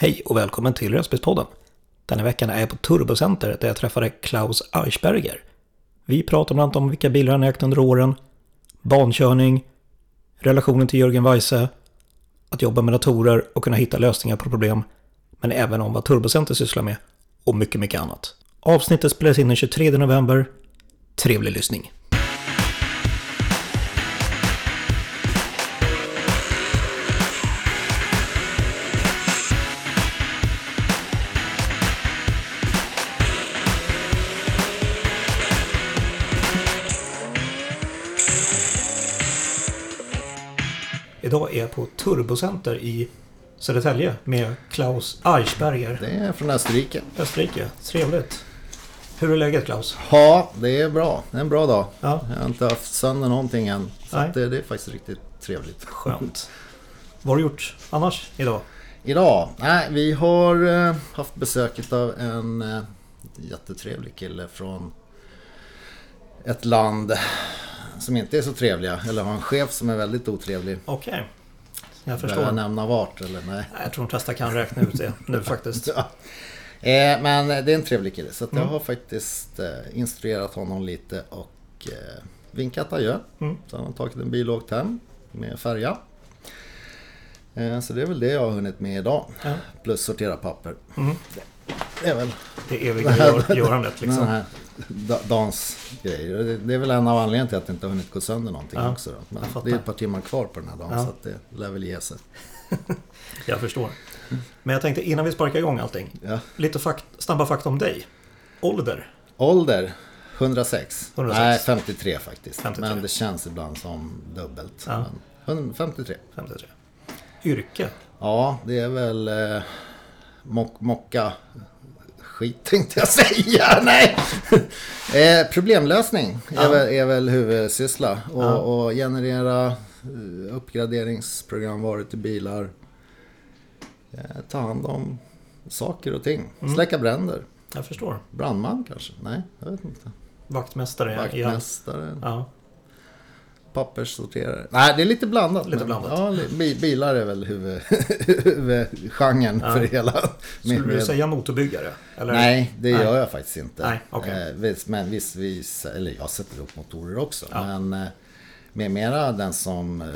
Hej och välkommen till Röstbilspodden. Denna veckan är jag på Turbocenter där jag träffade Klaus Eichberger. Vi pratar bland annat om vilka bilar han ägt under åren, bankörning, relationen till Jörgen Weise, att jobba med datorer och kunna hitta lösningar på problem, men även om vad Turbocenter sysslar med och mycket, mycket annat. Avsnittet spelas in den 23 november. Trevlig lyssning! På Turbocenter i Södertälje med Klaus Eichberger. Det är från Österrike. Österrike. Trevligt. Hur är läget Klaus? Ja, det är bra. Det är en bra dag. Ja. Jag har inte haft sönder någonting än. Så det, det är faktiskt riktigt trevligt. Skönt. Vad har du gjort annars idag? Idag? Nej, vi har eh, haft besök av en eh, jättetrevlig kille från ett land som inte är så trevliga. Eller har en chef som är väldigt otrevlig. Okej. Jag Behöver förstår. jag Nej, nämna vart eller nej? jag tror de flesta kan räkna ut det nu faktiskt. Ja. Eh, men det är en trevlig kille så att jag Mm. har faktiskt eh, instruerat honom lite och eh, vinkat adjö. Mm. Så han har tagit en bil och åkt hem med färja. Eh, så det är väl det jag har hunnit med idag. Ja. Plus sortera papper. Mm. Det är väl Det eviga gör, görandet den liksom. här dans grejer. Det, är väl en av anledningarna till att det inte har hunnit gå sönder någonting Ja, också. Då. Men det är ett par timmar kvar på den här dagen Ja. så att det lär väl ge sig. Jag förstår. Men jag tänkte innan vi sparkar igång allting. Ja. Lite fakt snabba fakta om dig. Ålder? Ålder 106. 106. Nej, 53 faktiskt. 53. Men det känns ibland som dubbelt. Men 53. 53. Yrke? Ja, det är väl eh, mock, mocka skit tänkte jag säga. Nej! eh, problemlösning är, Ja. väl, är väl huvudsyssla. Och, Ja. och generera eh, uppgraderingsprogramvaror till bilar. Eh, ta hand om saker och ting. Mm. Släcka bränder. Jag förstår. Brandman kanske? Nej, jag vet inte. Vaktmästare? Vaktmästare. ja. Papperssorterare. Nej, det är lite blandat. Lite men- blandat. Ja, bilar är väl huvud, huvudgenren Ja. för hela. Skulle Med- du säga motorbyggare? Eller? Nej, det Nej. gör jag faktiskt inte. Nej, okej. Eh, visst, men visst, visst, eller jag sätter upp motorer också. Ja. Men eh, med mera den som eh,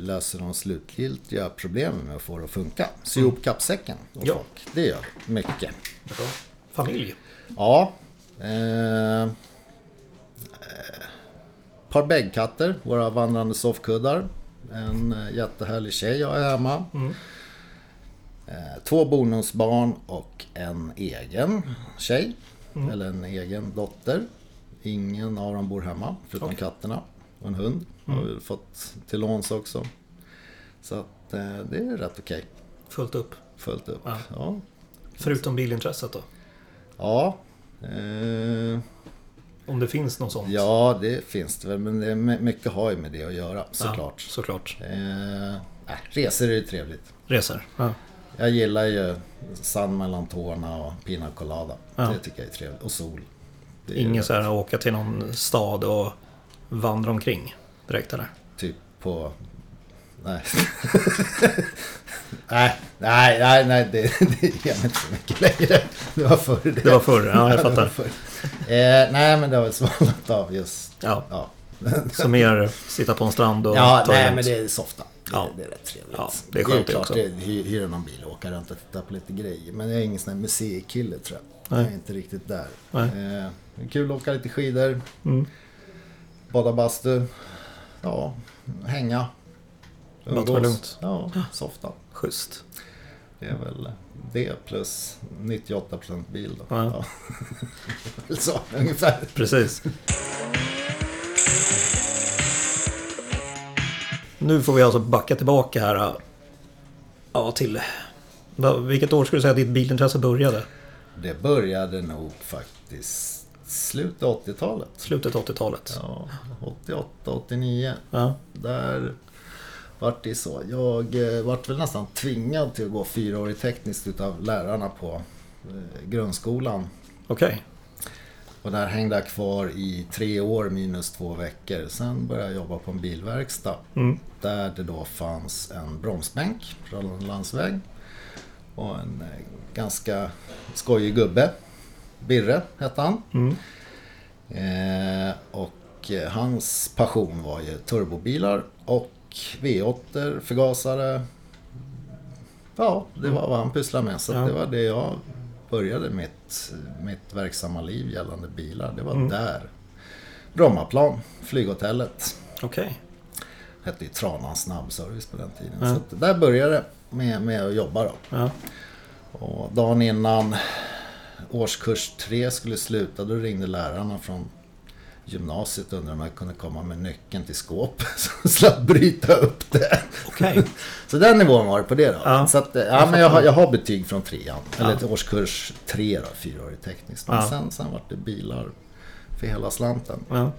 löser de slutgiltiga problemen med att få det att funka. Sy ihop kappsäcken Mm. Ja. folk. Det gör mycket. Bra. Familj? Ja. Eh, par bäggkatter, våra vandrande soffkuddar. En eh, jättehärlig tjej jag är hemma. Mm. Eh, två bonusbarn och en egen tjej. Mm. Eller en egen dotter. Ingen av dem bor hemma, förutom Okej. katterna. Och en hund har vi fått till låns också. Så att eh, det är rätt okej. Fullt upp? Fullt upp. Ja. Ja. Förutom bilintresset då? Ja. Eh, Om det finns något sånt? Ja, det finns det väl. Men det mycket har ju med det att göra såklart. Ja, såklart. Eh, resor är ju trevligt. Resor? Ja. Jag gillar ju sand mellan tårna och pina colada. Ja. Det tycker jag är trevligt. Och sol. Ingen så här att åka till någon stad och vandra omkring direkt eller? Typ på... Nej. nej, nej, nej, nej, det, det ger mig inte så mycket längre. Det var förr det. Det var förr, ja jag fattar. Eh, nej, men det har väl svalnat av just... Ja, Ja, så mer sitta på en strand och ja ta nej, lugnt. men det är softa. Det, Ja. det är rätt trevligt. Ja, det är skönt det klart, också. det hyra någon bil och åka runt och titta på lite grejer. Men jag är ingen sån här museikille tror jag. Nej. Jag är inte riktigt där. Eh, är kul att åka lite skidor, Mm. bada bastu, ja, hänga. Bara ta det umgås. lugnt. Ja, softa. Schysst. Det är väl det plus 98% bil då. Ja. Ja. Så, ungefär. Precis. Nu får vi alltså backa tillbaka här. Ja, till... Vilket år skulle du säga att ditt bilintresse började? Det började nog faktiskt slutet av 80-talet. Slutet av 80-talet? Ja, 88, 89. Ja. Där vart det så. Jag eh, vart väl nästan tvingad till att gå fyraårig tekniskt utav lärarna på eh, grundskolan. Okej. Och där hängde jag kvar i tre år minus två veckor. Sen började jag jobba på en bilverkstad. Mm. Där det då fanns en bromsbänk landsväg. Och en eh, ganska skojig gubbe. Birre hette han. Mm. Eh, och hans passion var ju turbobilar och V8, förgasare. Ja, det var vad han pysslade med. Så Ja. det var det jag började mitt, mitt verksamma liv gällande bilar. Det var Mm. där. Brommaplan, flyghotellet. Okej. Hette ju Tranan snabbservice på den tiden. Ja. Så där började det med, med att jobba då. Ja. Och dagen innan årskurs tre skulle sluta då ringde lärarna från gymnasiet undrade om jag kunde komma med nyckeln till skåp. Så slapp bryta upp det. Okej. Så den nivån var det på det då. Ja. Så att, ja, men jag, har, jag har betyg från trean. Eller Ja. till årskurs tre då, fyraårig tekniskt. Men Ja. sen, sen var det bilar för hela slanten. Ja.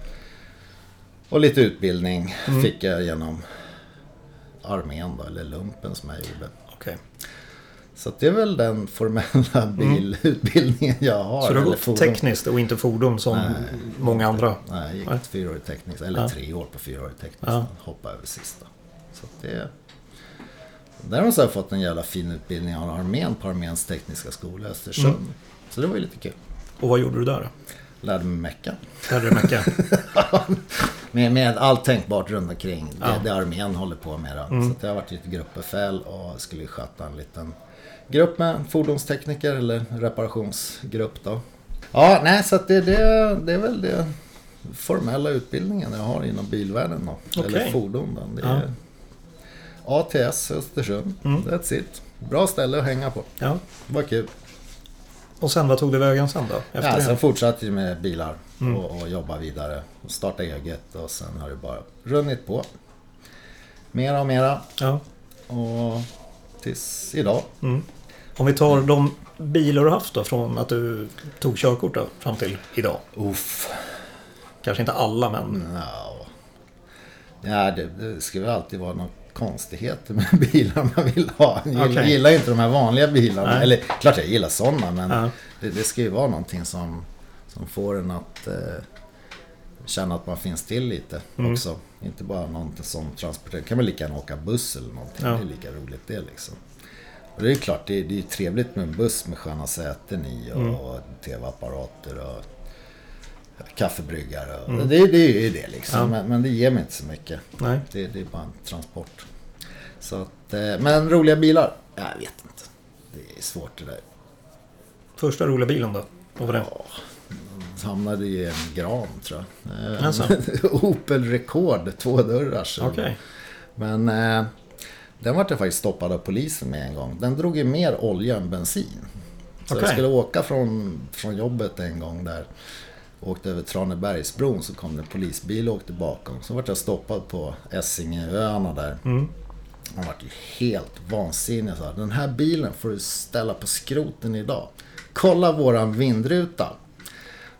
Och lite utbildning Mm. fick jag genom armén då, eller lumpen som jag gjorde. Okej. Så det är väl den formella bilutbildningen jag har. Mm. Så du har gått tekniskt och inte fordon som Nej. många andra? Nej, jag gick Nej. fyraårig teknisk, eller Ja. tre år på fyraårig teknisk. Ja. Hoppade över sista. Så det... Däremot har jag fått en jävla fin utbildning av armén på arméns tekniska skola i Östersund. Mm. Så det var ju lite kul. Och vad gjorde du där då? Lärde mig mecka. Lärde dig mecka? Med, med allt tänkbart runt omkring. Det, Ja. det armén håller på med. Då. Mm. Så jag har varit lite gruppbefäl och skulle sköta en liten grupp med fordonstekniker eller reparationsgrupp då. Ja, nej så det, det, det är väl det formella utbildningen jag har inom bilvärlden då. Okej. Eller fordon då. Det Ja. är ATS Östersund. Mm. That's it. Bra ställe att hänga på. Ja. Vad kul. Och sen vad tog du vägen sen då? Efter Ja, det? sen fortsatte jag med bilar Mm. och, och jobba vidare. Och starta eget och sen har det bara runnit på. Mera och mera. Ja. Och tills idag. Mm. Om vi tar de bilar du haft då från att du tog körkort då fram till idag. Uff. Kanske inte alla men No. Ja, det, det ska väl alltid vara något konstigheter med bilar man vill ha. Jag gillar, Okej. gillar ju inte de här vanliga bilarna. Nej. Eller klart jag gillar sådana men Ja. det, det ska ju vara någonting som, som får en att eh, känna att man finns till lite Mm. också. Inte bara någonting som transporterar. kan väl lika gärna åka buss eller någonting. Ja. Det är lika roligt det liksom. Och det är klart, det är, det är trevligt med en buss med sköna säten i och, Mm. och tv-apparater och kaffebryggare. Och, Mm. det, det är ju det liksom. Ja. Men, men det ger mig inte så mycket. nej. Det, det är bara en transport. Så att, eh, men roliga bilar? Jag vet inte. Det är svårt det där. Första roliga bilen då? Vad var det? Ja, hamnade i en gran tror jag. Alltså. Opel Rekord, två dörrars. Okej. Men eh, den var jag faktiskt stoppad av polisen med en gång. Den drog ju mer olja än bensin. Så Okej. jag skulle åka från, från jobbet en gång där. Åkte över Tranebergsbron så kom det en polisbil och åkte bakom. Så vart jag stoppad på Essingeöarna där. Mm. Han vart ju helt vansinnig. Så här, Den här bilen får du ställa på skroten idag. Kolla våran vindruta.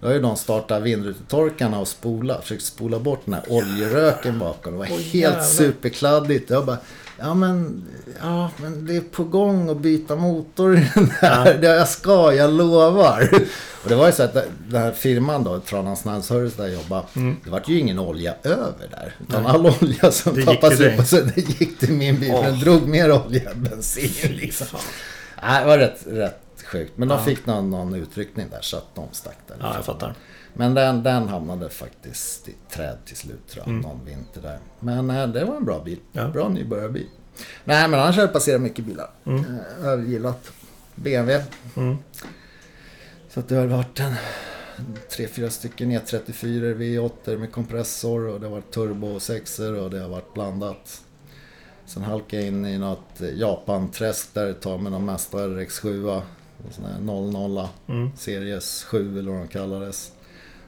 Då har ju de startat vindrutetorkarna och spola, försökt spola bort den här oljeröken bakom. Det var Oj, helt jävlar. superkladdigt. Jag bara, ja men, ja men det är på gång att byta motor i den här. Det jag ska, jag lovar. Och det var ju så att den här firman då, Tranans Snabbservice där jag jobbade. Det var ju ingen olja över där. Utan Nej. all olja som Det tappades upp och det gick till min bil. Åh. Den drog mer olja än bensin liksom. Nej, det var rätt, rätt sjukt. Men de Ja. fick någon, någon utryckning där så att de stack där. Ja, jag fattar. Men den, den hamnade faktiskt i träd till slut tror jag, någon vinter där. Men eh, det var en bra bil. Ja. Bra nybörjarbil. Nej, men annars har jag passerat mycket bilar. Mm. Eh, Jag har gillat BMW. Mm. Så att det har varit en tre, fyra stycken E34 V8 med kompressor och det har varit turbo 6 och det har varit blandat. Sen halkade jag in i något Japan-träsk där det tar med de mesta RX7. En sån här 00 Mm. Series 7 eller vad de kallades.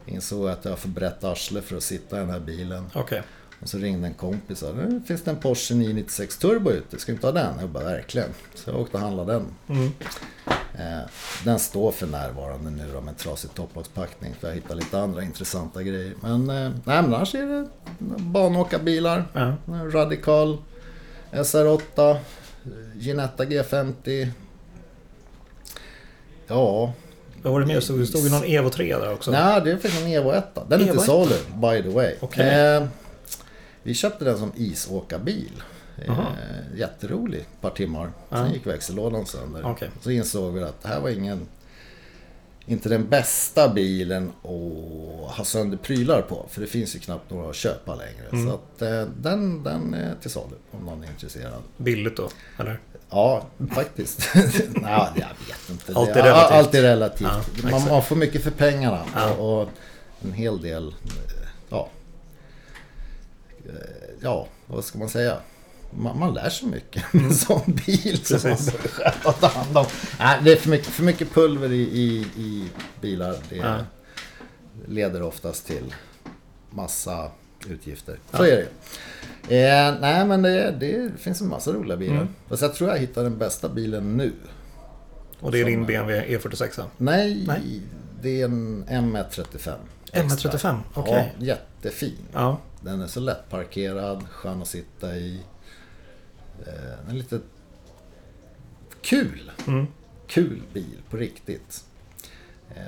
Insåg att jag har för brett arsle för att sitta i den här bilen. Okej. Och så ringde en kompis och sa, nu finns det en Porsche 996 Turbo ute, ska du inte ha den? Jag bara, verkligen. Så jag åkte och handlade den. Mm. Eh, den står för närvarande nu då med trasig topplockspackning för jag hittar lite andra intressanta grejer. Men, eh, nej, men annars är det banåkarbilar, Ja. Radikal, SR8, Ginetta G50. Ja, Vad var det mer? Det stod ju någon Evo 3 där också. nej det finns en Evo 1. Den är Evo inte 1. salu, by the way. Okej. Eh, vi köpte den som isåkarbil. Eh, jätterolig, ett par timmar. Sen gick växellådan sönder. Okej. Så insåg vi att det här var ingen... Inte den bästa bilen att ha sönder prylar på. För det finns ju knappt några att köpa längre. Mm. Så att eh, den, den är till salu om någon är intresserad. Billigt då, eller? Ja, faktiskt. Nej, jag vet inte. Allt är relativt. Allt är relativt. Ja, man, man får mycket för pengarna. Ja. Och, en hel del... eh, Ja. Eh, Ja, vad ska man säga? Man, man lär sig mycket med en sån bil som man behöver ta hand om. Nej, det är för mycket, för mycket pulver i, i, i bilar. Det Ja. leder oftast till massa utgifter. Så är det eh, Nej, men det, det finns en massa roliga bilar. Mm. Fast jag tror jag hittar den bästa bilen nu. Och det är Som- din BMW E46? Nej, Nej. det är en M135. M135, okej. Ja, jättefin. Ja. Den är så lättparkerad, skön att sitta i. Eh, Den är lite kul. Mm. Kul bil på riktigt. Eh,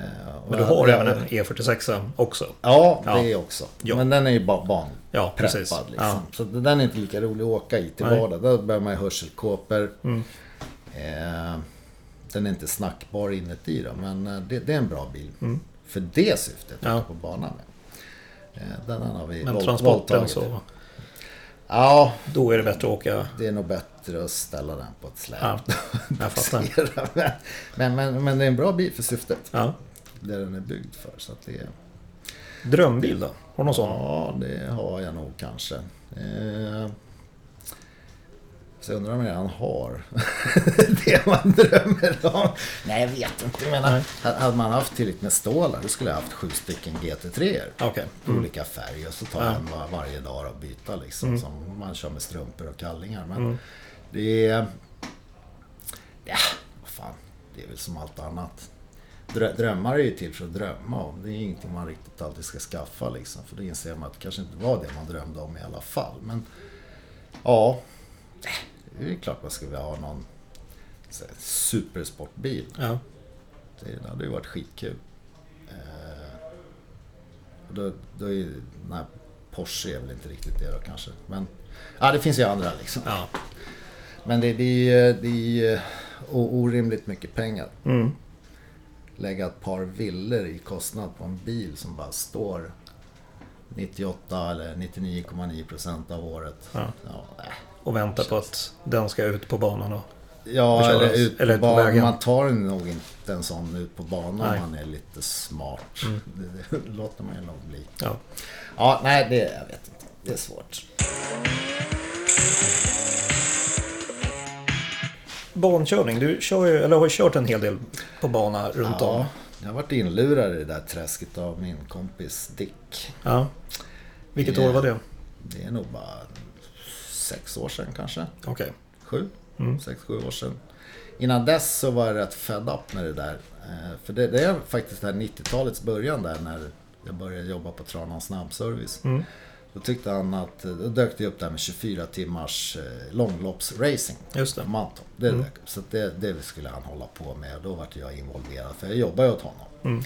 Men du har även en E46 också? Ja, det också. Ja. Men den är ju bara ban Ja, precis. liksom. Ja. Så den är inte lika rolig att åka i till Nej. vardags. Där behöver man ju hörselkåpor. Mm. Eh, den är inte snackbar inuti då, men eh, det, det är en bra bil. Mm. För det syftet Ja. på banan med. Eh, den har vi Men transporten våldtagit. så, Ja, då är det bättre att åka... det är nog bättre att ställa den på ett släp. Ja, jag fattar. men, men, men, det är en bra bil för syftet. Ja. Det den är byggd för. Så att det är... Drömbil då? Har du någon sån? Ja, det har jag nog kanske. Eh, så jag undrar om jag redan har det man drömmer om. Nej, jag vet inte. Jag menar, hade man haft tillräckligt med stålar, då skulle jag haft sju stycken GT3 Okej. i olika färger. Så tar Ja. jag en var, varje dag och byta liksom. Mm. Som man kör med strumpor och kallingar. Men Mm. Det är... Ja, vad fan. Det är väl som allt annat. Drö- Drömmar är ju till för att drömma om. Det är ingenting man riktigt alltid ska skaffa liksom. För då inser man att det kanske inte var det man drömde om i alla fall. Men ja, det är klart man skulle vilja ha någon här, supersportbil. Ja. Det hade ju varit skitkul. Eh, då, då är ju, nej, Porsche är väl inte riktigt det då kanske. Men ja, det finns ju andra liksom. ja. Men det, det är det är orimligt mycket pengar. Mm. Lägga ett par villor i kostnad på en bil som bara står 98 eller 99,9 procent av året. Ja. Ja. Och vänta på att den ska ut på banan då. Ja, eller ut på, Eller på banan. vägen. Man tar nog inte en sån ut på banan Nej. om man är lite smart. Mm. Det, det låter man ju nog bli. Ja. Ja, nej, det, jag vet inte. Det är svårt. Bankörning, du kör ju, eller har kört en hel del på bana runt om. Ja, jag har varit inlurad i det där träsket av min kompis Dick. Ja. Vilket Det- år var det? Det är nog bara sex år sedan kanske. Okej. Sju? Mm. Sex, sju år sedan. Innan dess så var jag rätt fed up med det där. Eh, För det, det är faktiskt det här 90-talets början där när jag började jobba på Tranås snabbservice. Mm. Då tyckte han att, då dök det upp där med 24 timmars eh, långloppsracing. Just det. Mantorp. Det Mm. Så det, det skulle han hålla på med. Då vart jag involverad. För jag jobbar ju åt honom. Mm.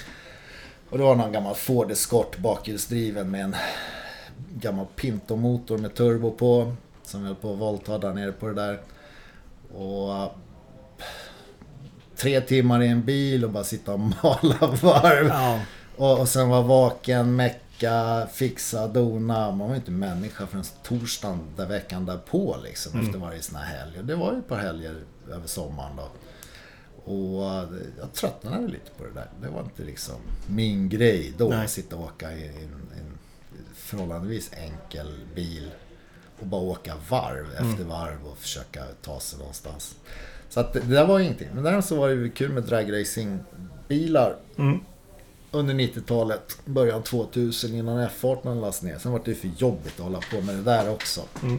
Och det var någon gammal Ford Escort bakhjulsdriven med en gammal Pinto-motor med turbo på. Som höll på att volta där nere på det där. Och eh, tre timmar i en bil och bara sitta och mala varv. Ja. Och, och sen vara vaken, mecka, fixa, dona. Man var ju inte människa förrän torsdagen där veckan därpå liksom. Mm. Efter varje sån här helg. Och det var ju ett par helger över sommaren då. Och eh, jag tröttnade lite på det där. Det var inte liksom min grej då. Nej. Att sitta och åka i en, förhållandevis enkel bil. Och bara åka varv Mm. efter varv och försöka ta sig någonstans. Så att det, där var ingenting. Men däremot så var det ju kul med dragracingbilar Mm. Under 90-talet, början 2000 innan F18 lades ner. Sen var det ju för jobbigt att hålla på med det där också. Mm.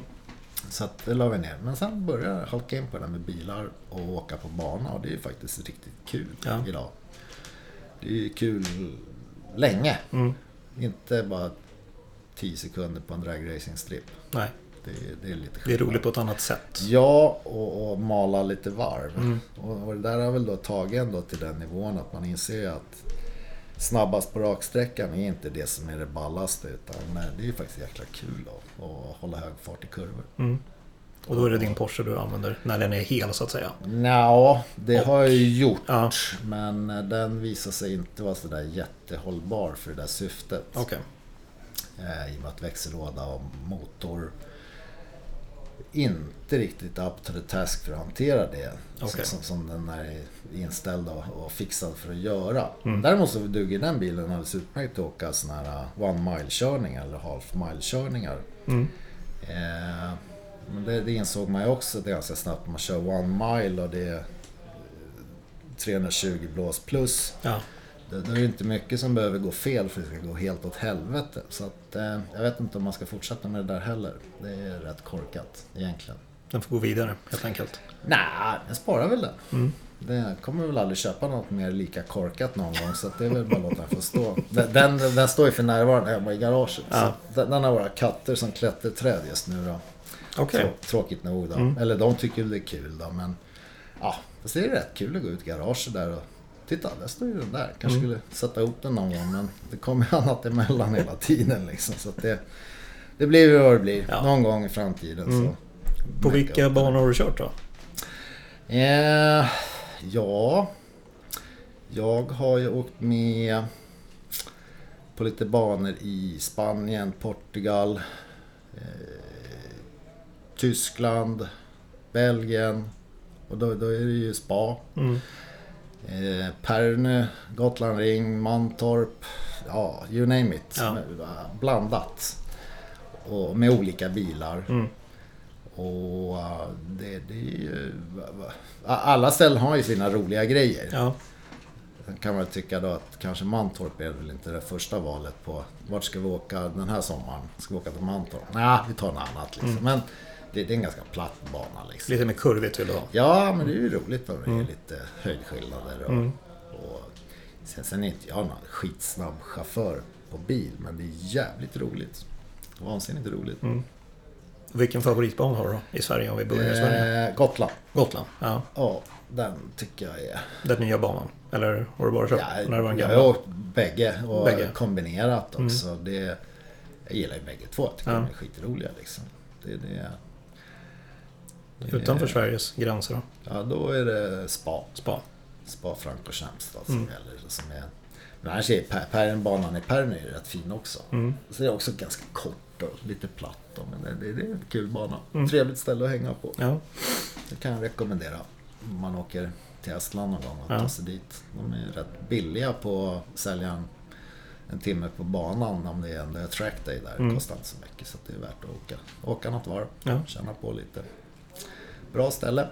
Så att det la vi ner. Men sen började jag halka in på det där med bilar och åka på bana och det är ju faktiskt riktigt kul Ja. idag. Det är ju kul länge. Mm. Inte bara 10 sekunder på en dragracingstrip. Nej, Det, är- det är lite det är roligt på ett annat sätt. Ja, och, och mala lite varv. Mm. Och, och det där har väl då tagit ändå till den nivån att man inser att snabbast på raksträckan är inte det som är det ballaste. Utan eh, det är ju faktiskt jäkla kul att, att hålla hög fart i kurvor. Mm. Och då är det din Porsche du använder när den är hel så att säga? Ja, det Och- har jag ju gjort. Ja, Men eh, den visar sig inte vara sådär jättehållbar för det där syftet. okej. Eh, I och med att växellåda och motor inte riktigt up to the task för att hantera det. Okej. Som, som den är inställd och, och fixad för att göra. Mm. Däremot så duger den bilen alldeles utmärkt att åka såna här uh, one mile körningar eller half mile körningar. Mm. Eh, men det, det insåg man ju också ganska snabbt man kör one mile och det är eh, 320 blås plus. Ja, Det, det är ju inte mycket som behöver gå fel för att det ska gå helt åt helvete. Så att, eh, jag vet inte om man ska fortsätta med det där heller. Det är rätt korkat egentligen. den får gå vidare helt enkelt. Nej, jag sparar väl den. Mm. Det kommer väl aldrig köpa något mer lika korkat någon gång så det är väl bara att låta den få stå. Den, den, står ju för närvarande hemma i garaget. Ja. Så den, har våra katter som klätterträd just nu då. Okej. Trå- Tråkigt nog då. Mm. Eller de tycker det är kul då men... Ja, fast det är rätt kul att gå ut i garaget där och... Titta, där står ju den där. Kanske Mm. skulle sätta ihop den någon gång men det kommer ju annat emellan hela tiden liksom. Så det... Det blir ju vad det blir. Ja. Någon gång i framtiden Mm. så... På vilka banor har du kört då? Eh, ja... Jag har ju åkt med på lite banor i Spanien, Portugal, eh, Tyskland, Belgien och då, då är det ju spa. Mm. Eh, Pernö, Gotland Ring, Mantorp, ja you name it. Ja. Blandat. Och med olika bilar. Mm. Och uh, det, det är ju... Alla ställen har ju sina roliga grejer. Ja, Sen kan man tycka då att kanske Mantorp är väl inte det första valet på vart ska vi åka den här sommaren? Ska vi åka till Mantorp? Nej, vi tar något annat liksom. Mm. Men det, det är en ganska platt bana liksom. lite mer kurvigt vill du ha. Ja, men det är ju roligt om det är lite höjdskillnader. Och, Mm. och sen, sen är inte jag någon skitsnabb chaufför på bil, men det är jävligt roligt. Vansinnigt roligt. Mm. Vilken favoritbana har du då i Sverige om vi börjar i Sverige? Eh, Gotland. Gotland? Ja, Ja, den tycker jag är... den nya banan. Eller har du bara kört Ja, när det var en jag gammal? har åkt bägge och Bägge. kombinerat Mm. också. Det, jag gillar ju bägge två. Jag tycker Ja. de är skitroliga liksom. Det, det, det, Utanför Sveriges gränser då? Ja, då är det spa. Spa? Spa Francorchamps som Mm. gäller. Som är, men annars är Per- Pernbanan i Pern är ju rätt fin också. Mm. Så det är också ganska kort och lite platt. Då, men det, det, är en kul bana. Mm. Trevligt ställe att hänga på. Ja, Det kan jag rekommendera. Om man åker till Estland någon gång och Ja. tar sig dit. De är rätt billiga på att sälja en, en timme på banan om det är en track day där. Mm. kostar inte så mycket så det är värt att åka. Åka något varv. ja. Känna på lite. Bra ställe.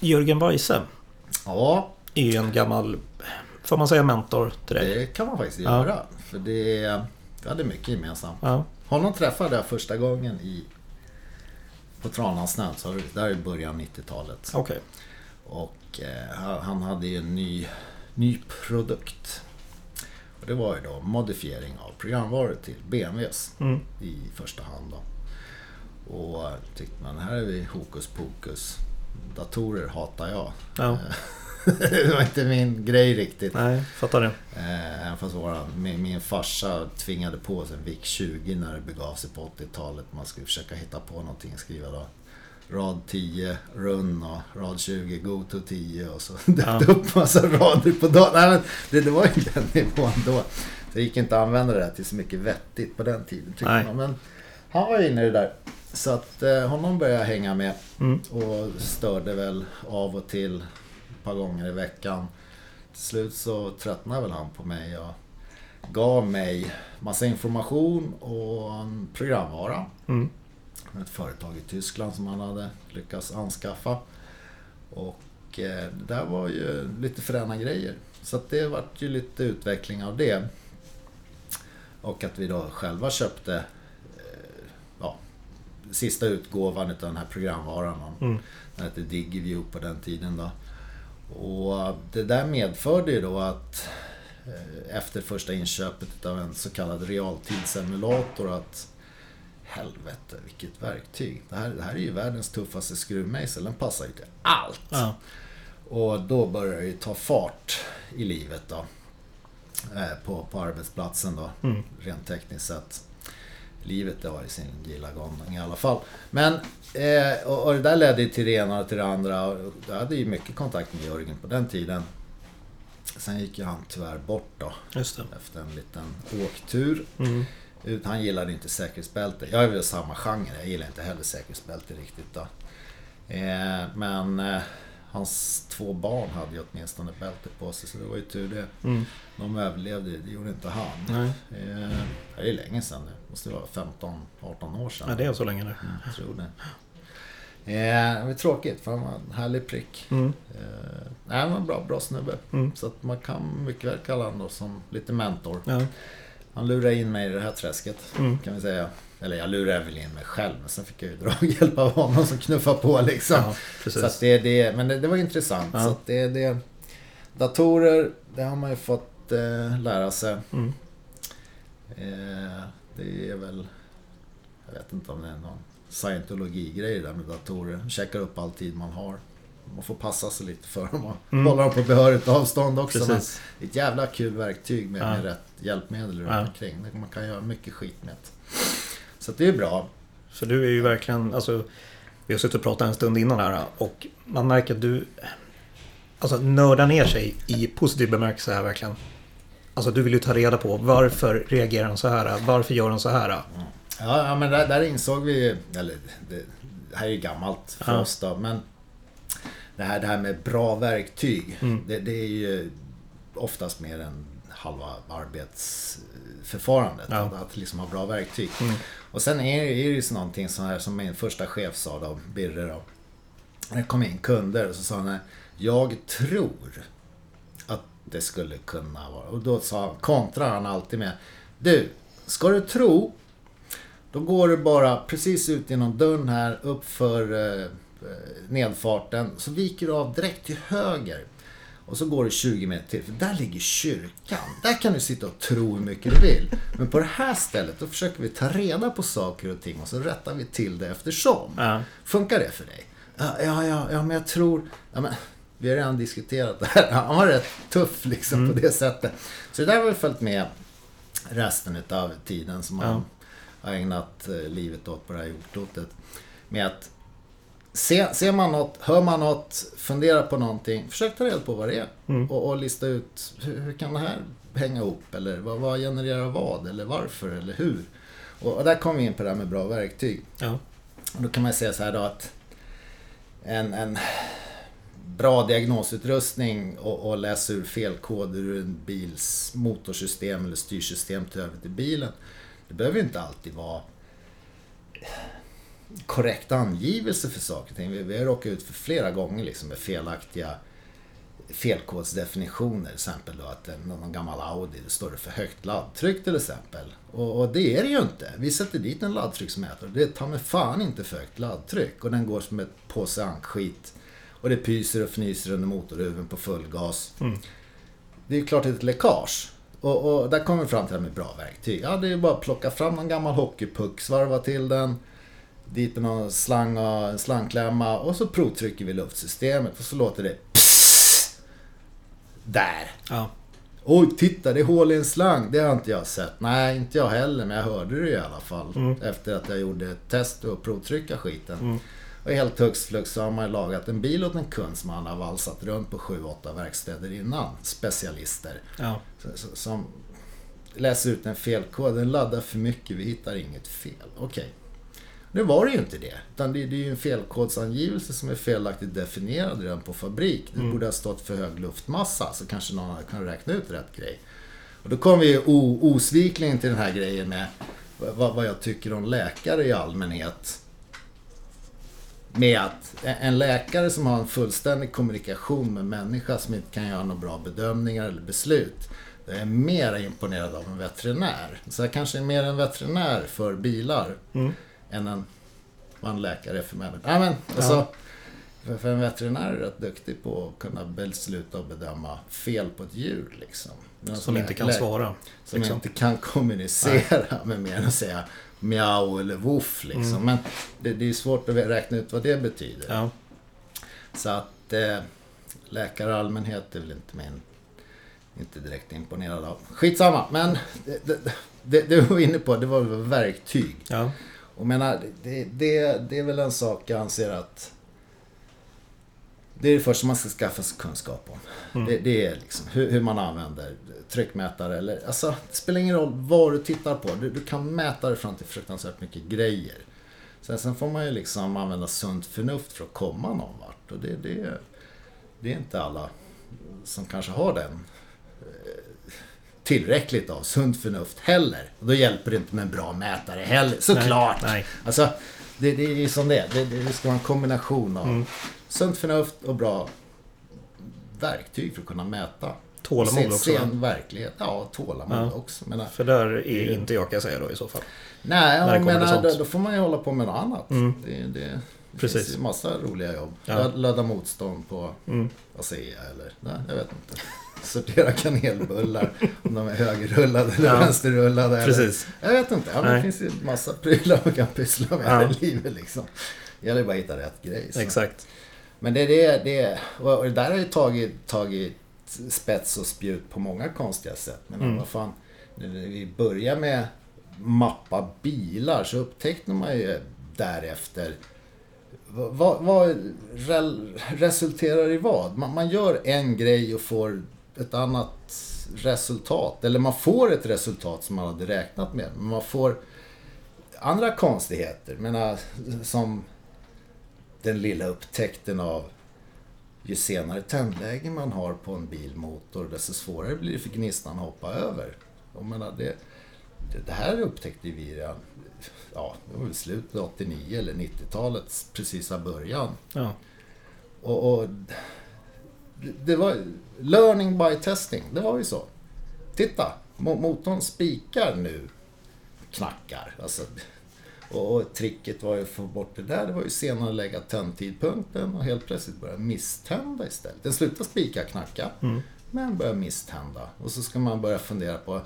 Jörgen Weise Ja, är ju en gammal, får man säga mentor till dig? det kan man faktiskt Ja. göra. För det, vi hade mycket gemensamt. Ja, Honom träffade jag första gången i på Tranåssnön, så där är början 90-talet. okej. Och eh, han- hade ju en ny, ny produkt. Och det var ju då modifiering av programvaror till BMWs Mm. i första hand. Då. Och eh, tyckte man, här är vi hokus pokus. Datorer hatar jag. Ja, det var inte min grej riktigt. nej, fattar det. Eh, Även fast våran, min, min farsa tvingade på sig en VIC 20 när det begav sig på 80-talet. Man skulle försöka hitta på någonting. Skriva då rad 10 run och rad 20 go to 10 och så dök Ja. upp massa rader på. Nej, men det, det var ju den nivån då. Det gick inte att använda det där till så mycket vettigt på den tiden tyckte Nej. man. Men han var inne i det där. Så att eh, honom började jag hänga med. Mm. Och störde väl av och till ett par gånger i veckan. Till slut så tröttnade väl han på mig och gav mig massa information och en programvara. Mm. Ett företag i Tyskland som han hade lyckats anskaffa. Och eh, det där var ju lite fräna grejer. Så det vart ju lite utveckling av det. Och att vi då själva köpte eh, ja, sista utgåvan av den här programvaran. Mm. Den hette Digiview på den tiden då. Och det där medförde ju då att eh, efter första inköpet av en så kallad realtidsemulator att helvete vilket verktyg. Det här, det här är ju världens tuffaste skruvmejsel. Den passar ju till allt. Ja, Och då börjar det ju ta fart i livet då. Eh, på, på arbetsplatsen då, mm. rent tekniskt sett. livet det var i sin gilla gång i alla fall. Men, eh, och, och det där ledde till det ena och till det andra. Och jag hade ju mycket kontakt med Jörgen på den tiden. Sen gick ju han tyvärr bort då. Efter en liten åktur. Mm. Han gillade inte säkerhetsbälte. Jag är väl samma genre. Jag gillar inte heller säkerhetsbälte riktigt då. Eh, men eh, hans två barn hade ju åtminstone bälte på sig så det var ju tur det. Mm. De överlevde, det gjorde inte han. Nej, Eh, det är länge sedan nu. Måste vara 15-18 år sedan. ja, det är så länge nu. Mm, jag tror det. Eh, det var tråkigt för han var en härlig prick. Mm. Eh, nej, han var en bra, bra snubbe. Mm. Så att man kan mycket väl kalla honom som lite mentor. Ja. Han lurade in mig i det här träsket Mm. kan vi säga. Eller jag lurade väl in mig själv men sen fick jag ju dra och hjälp av honom som knuffade på liksom. ja, så att det, det, men det, det var intressant. Ja. Så att det, det, datorer, det har man ju fått eh, lära sig. Mm. Eh, det är väl... Jag vet inte om det är någon scientologi-grej där med datorer. Checkar upp all tid man har. Man får passa sig lite för dem och Mm. hålla dem på behörigt avstånd också. Precis. det är ett jävla kul verktyg med, Ja. med rätt hjälpmedel runt Ja. omkring. Man kan göra mycket skit med det. Så det är bra. Så du är ju verkligen, alltså, vi har suttit och pratat en stund innan här och man märker att du alltså, nördar ner sig i positiv bemärkelse här verkligen. Alltså du vill ju ta reda på varför reagerar han så här? Varför gör han så här? Ja, ja men där, där insåg vi eller det, det här är ju gammalt för Ja. oss då, men det här, det här med bra verktyg, Mm. det, det är ju oftast mer än halva arbetsförfarandet. Ja. Att, att liksom ha bra verktyg. Mm. Och sen är, är det ju så någonting sånt här som min första chef sa då, Birre då. När det kom in kunder och så sa han Jag tror att det skulle kunna vara. Och då sa, han, kontrar han alltid med Du, ska du tro då går du bara precis ut genom dörren här uppför eh, eh nedfarten. Så viker du av direkt till höger. Och så går du 20 meter till. För där ligger kyrkan. Där kan du sitta och tro hur mycket du vill. Men på det här stället då försöker vi ta reda på saker och ting. Och så rättar vi till det eftersom. Ja. Funkar det för dig? Ja, ja, ja, ja men jag tror... Ja, men, vi har redan diskuterat det här. Han var rätt tuff liksom på det sättet. Så det där har vi följt med resten av tiden som han har ägnat eh, livet åt på det här jordklotet. Med att se, ser man något, hör man något, fundera på någonting. Försök ta reda på vad det är. Mm. Och, och lista ut hur, hur kan det här hänga ihop? Eller vad, vad genererar vad? Eller varför? Eller hur? Och, och där kommer vi in på det här med bra verktyg. Ja. Och då kan man säga så här då att en, en bra diagnosutrustning och, och läsa ur felkoder ur en bils motorsystem eller styrsystem till över till bilen. Det behöver ju inte alltid vara korrekt angivelse för saker och ting. Vi, vi har råkat ut för flera gånger liksom med felaktiga felkodsdefinitioner. Till exempel då att en, någon gammal Audi, står det för högt laddtryck till exempel. Och, och det är det ju inte. Vi sätter dit en laddtrycksmätare. Det tar med fan inte för högt laddtryck. Och den går som ett påse ankskit. Och det pyser och fnyser under motorhuven på full gas. Mm. Det är ju klart ett läckage. Och, och där kommer vi fram till det här med bra verktyg. Ja, det är ju bara att plocka fram en gammal hockeypuck, svarva till den. Dit med någon slang och en slangklämma och så provtrycker vi luftsystemet och så låter det. Där! Ja. Oj, titta det är hål i en slang. Det har inte jag sett. Nej, inte jag heller, men jag hörde det i alla fall. Mm. Efter att jag gjorde ett test och provtrycka skiten. Mm. Och helt hux flux så har man lagat en bil åt en kund som han har valsat runt på 7-8 verkstäder innan. Specialister. Ja. Som läser ut en felkod. Den laddar för mycket, vi hittar inget fel. Okej. Nu var det ju inte det. Utan det, det är ju en felkodsangivelse som är felaktigt definierad redan på fabrik. Det Mm. borde ha stått för hög luftmassa så kanske någon hade kunnat räkna ut rätt grej. Och då kommer vi osvikligen till den här grejen med vad, vad jag tycker om läkare i allmänhet. Med att en läkare som har en fullständig kommunikation med människa som inte kan göra några bra bedömningar eller beslut. Jag är mer imponerad av en veterinär. Så jag kanske är mer en veterinär för bilar Mm. Än en, vad en läkare för människor. Nej men, alltså, för, för en veterinär är rätt duktig på att kunna besluta och bedöma fel på ett djur. Liksom. Medan Som inte kan svara. Som liksom. inte kan kommunicera med mer än att säga miau eller woof. Liksom. Mm. Men det, det är svårt att räkna ut vad det betyder. Ja. Så att eh, läkare i allmänhet är väl inte min inte direkt imponerad av. Skitsamma, men det, det, det, det var inne på, det var verktyg. Ja. Och menar, det, det, det är väl en sak jag anser att det är det första man ska skaffa sig kunskap om. Mm. Det, det, är liksom hur, hur, man använder tryckmätare eller alltså, det spelar ingen roll vad du tittar på. Du, du kan mäta det fram till fruktansvärt mycket grejer. Sen, sen får man ju liksom använda sunt förnuft för att komma någon vart. Och det, det, det är inte alla som kanske har den tillräckligt av sunt förnuft heller. Och då hjälper det inte med en bra mätare heller, såklart. Nej, nej. Alltså, det, det är ju som det är. Det, det ska vara en kombination av Mm. sunt förnuft och bra verktyg för att kunna mäta. Tålamod också, Se en verklighet. Ja, tålamod Ja. också. Menar, För där är inte jag kan jag säga då i så fall. nej, jag menar, då, då får man ju hålla på med något annat. Mm. Det, det Precis. finns massa roliga jobb. Ja. Löda motstånd på Mm. ASEA eller, nej, jag vet inte. Sortera kanelbullar, om de är högerrullade eller Ja. vänsterrullade. Eller, Precis. jag vet inte. Ja, det finns ju massa prylar man kan pyssla med Ja. i livet liksom. Det gäller bara att hitta rätt grej. Så. Exakt. Men det är det, det och det där har ju tagit, tagit spets och spjut på många konstiga sätt. Men Mm. vad fan, när vi börjar med mappa bilar så upptäckte man ju därefter vad, vad, resulterar i vad? Man, man gör en grej och får ett annat resultat. Eller man får ett resultat som man hade räknat med. Men man får andra konstigheter. Jag menar, äh, som den lilla upptäckten av ju senare tändläge man har på en bilmotor desto svårare blir det för gnistan att hoppa över. Jag menar, det, det, det här upptäckte vi redan, ja, det var väl slutet av 89 eller 90-talets precisa början. Ja. Och, och det- var learning by testing, det var ju så. Titta, mo- motorn spikar nu, knackar. Alltså, och, och tricket var ju att få bort det där, det var ju senare lägga tändtidpunkten och helt plötsligt börja misstända istället. Den slutar spika, knacka, Mm. men börjar misstända. Och så ska man börja fundera på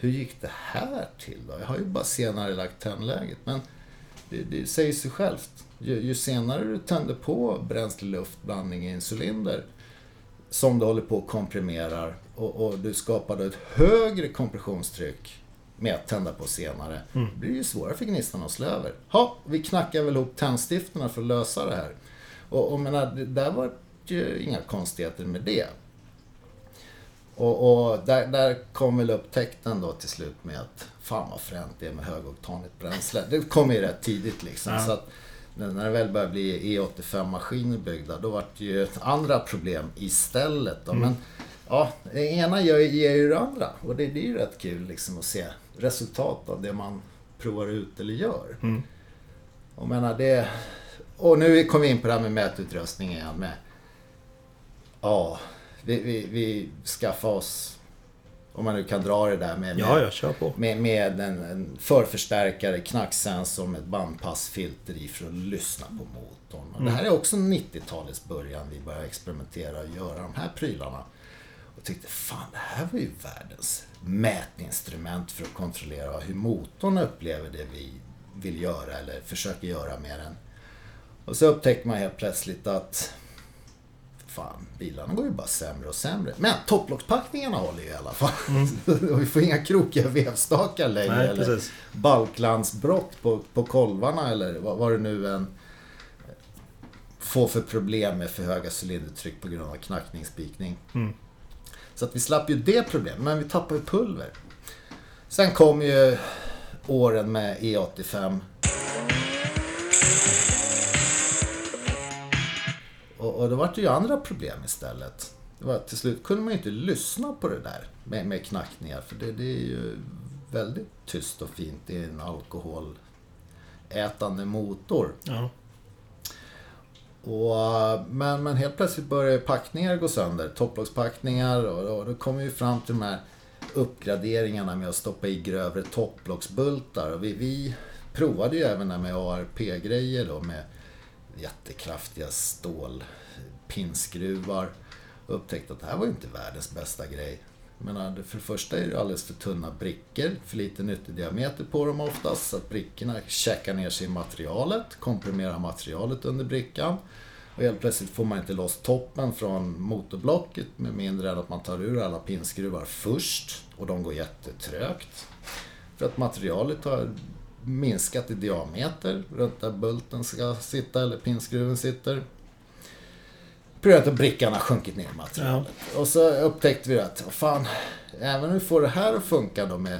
hur gick det här till då? Jag har ju bara senare lagt tändläget. Men det, det säger sig självt. Ju, ju senare du tänder på bränsle-luftblandning i en cylinder som du håller på och komprimerar och, och du skapar då ett högre kompressionstryck med att tända på senare. Mm. Då blir det ju svårare för gnistan att slå över. Ja, vi knackar väl ihop tändstifterna för att lösa det här. Och, och menar, det där var ju inga konstigheter med det. Och, och där, där kom väl upptäckten då till slut med att fan vad fränt det är med högoktanigt bränsle. Det kom ju rätt tidigt liksom. Ja. Så att när det väl började bli E85-maskiner byggda, då var det ju ett andra problem istället. Då. Mm. Men ja, det ena ger, ger ju det andra. Och det, det är ju rätt kul liksom att se resultat av det man provar ut eller gör. Mm. Och menar det... Och nu kom vi in på det här med mätutrustning igen med... Ja, vi, vi, vi skaffade oss... Om man nu kan dra det där med... med Ja, jag kör på. med, med en, en förförstärkare, knacksensor med ett bandpassfilter i för att lyssna på motorn. Och Det här är också 90-talets början vi började experimentera och göra de här prylarna. Och tyckte fan det här var ju världens mätinstrument för att kontrollera hur motorn upplever det vi vill göra eller försöker göra med den. Och så upptäckte man helt plötsligt att fan, bilarna går ju bara sämre och sämre. Men topplockspackningarna håller ju i alla fall. Och vi får inga krokiga vevstakar längre. Nej, eller precis. balklandsbrott på, på kolvarna eller vad, vad det nu än får för problem med för höga cylindertryck på grund av knackning, spikning. Mm. Så att vi slapp ju det problemet, men vi tappade ju pulver. Sen kom ju åren med E E85. Och, då var det ju andra problem istället. Det var, till slut kunde man ju inte lyssna på det där med, med knackningar. För det, det är ju väldigt tyst och fint i en alkoholätande motor. Ja. Och, men, men helt plötsligt började packningar gå sönder. Topplockspackningar och, och då kom vi fram till de här uppgraderingarna med att stoppa i grövre topplocksbultar. Och vi, vi provade ju även det med ARP-grejer då med jättekraftiga pinskruvar Och upptäckte att det här var ju inte världens bästa grej. Menar, för det första är det alldeles för tunna brickor, för lite ytterdiameter på dem oftast, så att brickorna käkar ner sig i materialet, komprimerar materialet under brickan. Och helt plötsligt får man inte loss toppen från motorblocket med mindre än att man tar ur alla pinnskruvar först och de går jättetrögt. För att materialet har minskat i diameter runt där bulten ska sitta eller pinnskruven sitter. På grund av att brickan har sjunkit ner i materialet. Ja. Och så upptäckte vi att, fan, även om vi får det här att funka då med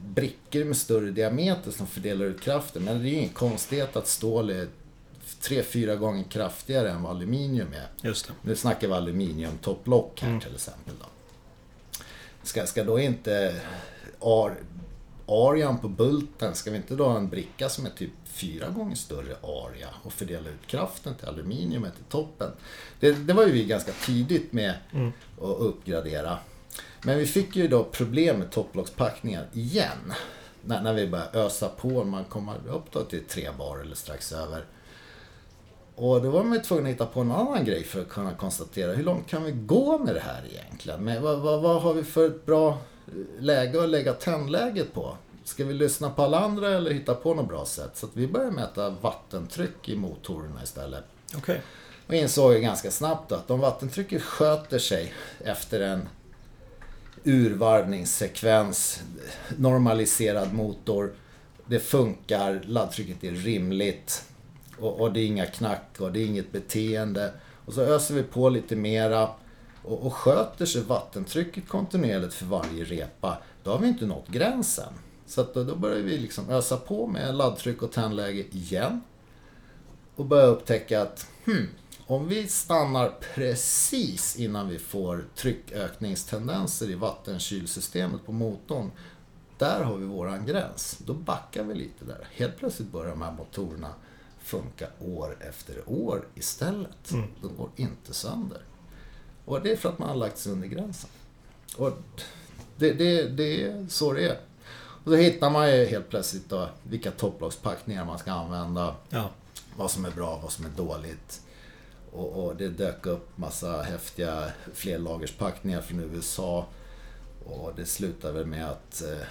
brickor med större diameter som fördelar ut kraften. Men det är ju ingen konstighet att stål är tre, fyra gånger kraftigare än vad aluminium är. Just det. Nu snackar vi aluminium topplock här mm. till exempel. Då. Ska, ska då inte ar, arian på bulten, ska vi inte då ha en bricka som är typ fyra gånger större aria och fördela ut kraften till aluminiumet i toppen? Det, det var ju vi ganska tidigt med mm. att uppgradera. Men vi fick ju då problem med topplockspackningar igen. När, när vi började ösa på, man kommer upp då till tre bar eller strax över. Och då var man ju tvungen att hitta på en annan grej för att kunna konstatera hur långt kan vi gå med det här egentligen? Men vad, vad, vad har vi för ett bra läge att lägga tändläget på? Ska vi lyssna på alla andra eller hitta på något bra sätt? Så vi började mäta vattentryck i motorerna istället. Okay. Och insåg ganska snabbt att om vattentrycket sköter sig efter en urvarvningssekvens, normaliserad motor. Det funkar, laddtrycket är rimligt och, och, det är inga knack och det är inget beteende. Och så öser vi på lite mera och, och sköter sig vattentrycket kontinuerligt för varje repa, då har vi inte nått gränsen. Så då, då börjar vi liksom ösa på med laddtryck och tändläge igen. Och börjar upptäcka att hmm, om vi stannar precis innan vi får tryckökningstendenser i vattenkylsystemet på motorn. Där har vi våran gräns. Då backar vi lite där. Helt plötsligt börjar de här motorerna funka år efter år istället. Mm. De går inte sönder. Och det är för att man har lagt sig under gränsen. Och det, det, det är så det är. Och då hittar man ju helt plötsligt då vilka topplockspackningar man ska använda. Ja. Vad som är bra, vad som är dåligt. Och, och, det dök upp massa häftiga flerlagerspackningar från USA. Och det slutade väl med att eh,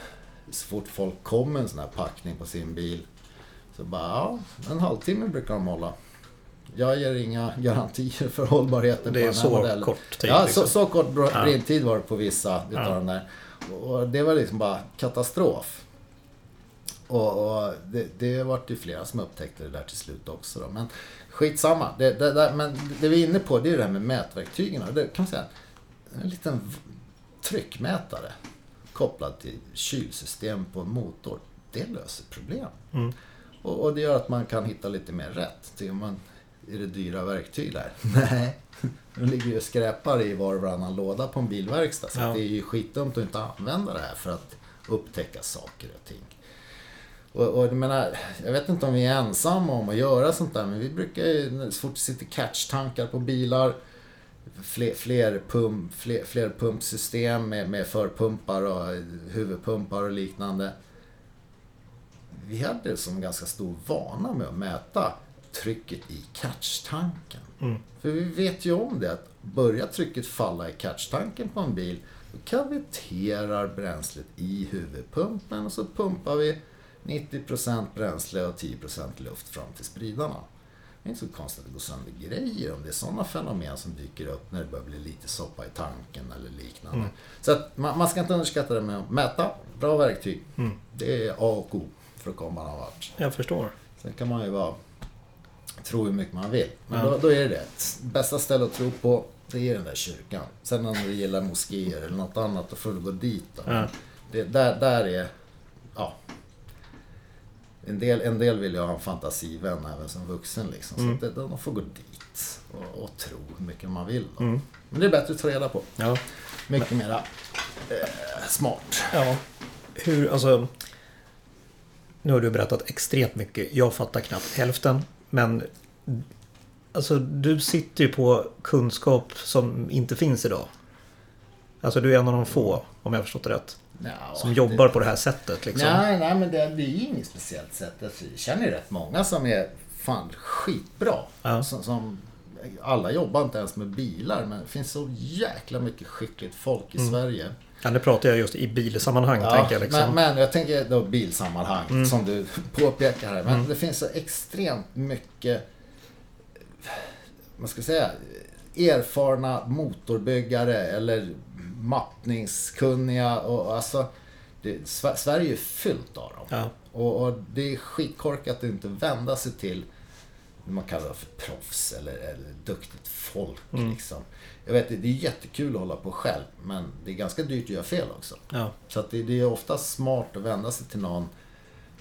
så fort folk kom med en sån här packning på sin bil så bara, ja, en halvtimme brukar de hålla. Jag ger inga garantier för hållbarheten det på den här modellen. Det är så kort tid? Ja, liksom. så, så kort brintid var det på vissa utav ja. de där. Och det var liksom bara katastrof. Och, och det, det vart ju flera som upptäckte det där till slut också. Då. Men skitsamma. Det, det, det, men det vi är inne på det är det här med mätverktygen. Det kan man säga, en liten tryckmätare kopplad till kylsystem på en motor. Det löser problem. Mm. Och, och, det gör att man kan hitta lite mer rätt. Tycker man, är det dyra verktyg där? Nej. De ligger ju skräpar i var och varannan låda på en bilverkstad. Så ja. det är ju skitdumt att inte använda det här för att upptäcka saker och ting. Och, och jag menar, jag vet inte om vi är ensamma om att göra sånt där, men vi brukar ju, så fort det sitter catchtankar på bilar, fler, fler, pump, fler, fler pumpsystem med, med förpumpar och huvudpumpar och liknande. Vi hade som ganska stor vana med att mäta trycket i catchtanken. Mm. För vi vet ju om det, att börjar trycket falla i catchtanken på en bil, då kaviterar bränslet i huvudpumpen och så pumpar vi 90% bränsle och 10% luft fram till spridarna. Det är inte så konstigt att det går sönder grejer om det är sådana fenomen som dyker upp när det börjar bli lite soppa i tanken eller liknande. Mm. Så att man, man, ska inte underskatta det med att mäta. Bra verktyg. Mm. Det är A och O för att komma någon vart. Jag förstår. Sen kan man ju vara, tro hur mycket man vill. Men ja. då, då, är det det. Bästa stället att tro på, det är den där kyrkan. Sen om du gillar moskéer eller något annat, då får du gå dit. Då. Ja. Det, där, där är en del, en del vill ju ha en fantasivän även som vuxen. Liksom. Mm. Så det, de får gå dit och, och, tro hur mycket man vill. Mm. Men det är bättre att ta reda på. Ja. Mycket Men... mera eh, smart. Ja. Hur, alltså... Nu har du berättat extremt mycket. Jag fattar knappt hälften. Men alltså, du sitter ju på kunskap som inte finns idag. Alltså du är en av de få, om jag har förstått det rätt. Ja, som jobbar det... på det här sättet liksom. Nej, nej men det, det är ju inget speciellt sätt. Alltså, jag känner ju rätt många som är fan skitbra. Ja. Som, som, alla jobbar inte ens med bilar men det finns så jäkla mycket skickligt folk i mm. Sverige. Ja, nu pratar jag just i bilsammanhang. Ja, tänker jag liksom. men, men jag tänker då bilsammanhang mm. som du påpekar här. Men mm. det finns så extremt mycket, vad ska jag säga, erfarna motorbyggare eller mappningskunniga och alltså det, Sverige är fyllt av dem. Ja. Och, och, det är skitkorkat att inte vända sig till vad man kallar för proffs eller, eller duktigt folk. Mm. Liksom. Jag vet, det är jättekul att hålla på själv, men det är ganska dyrt att göra fel också. Ja. Så det, det är ofta smart att vända sig till någon,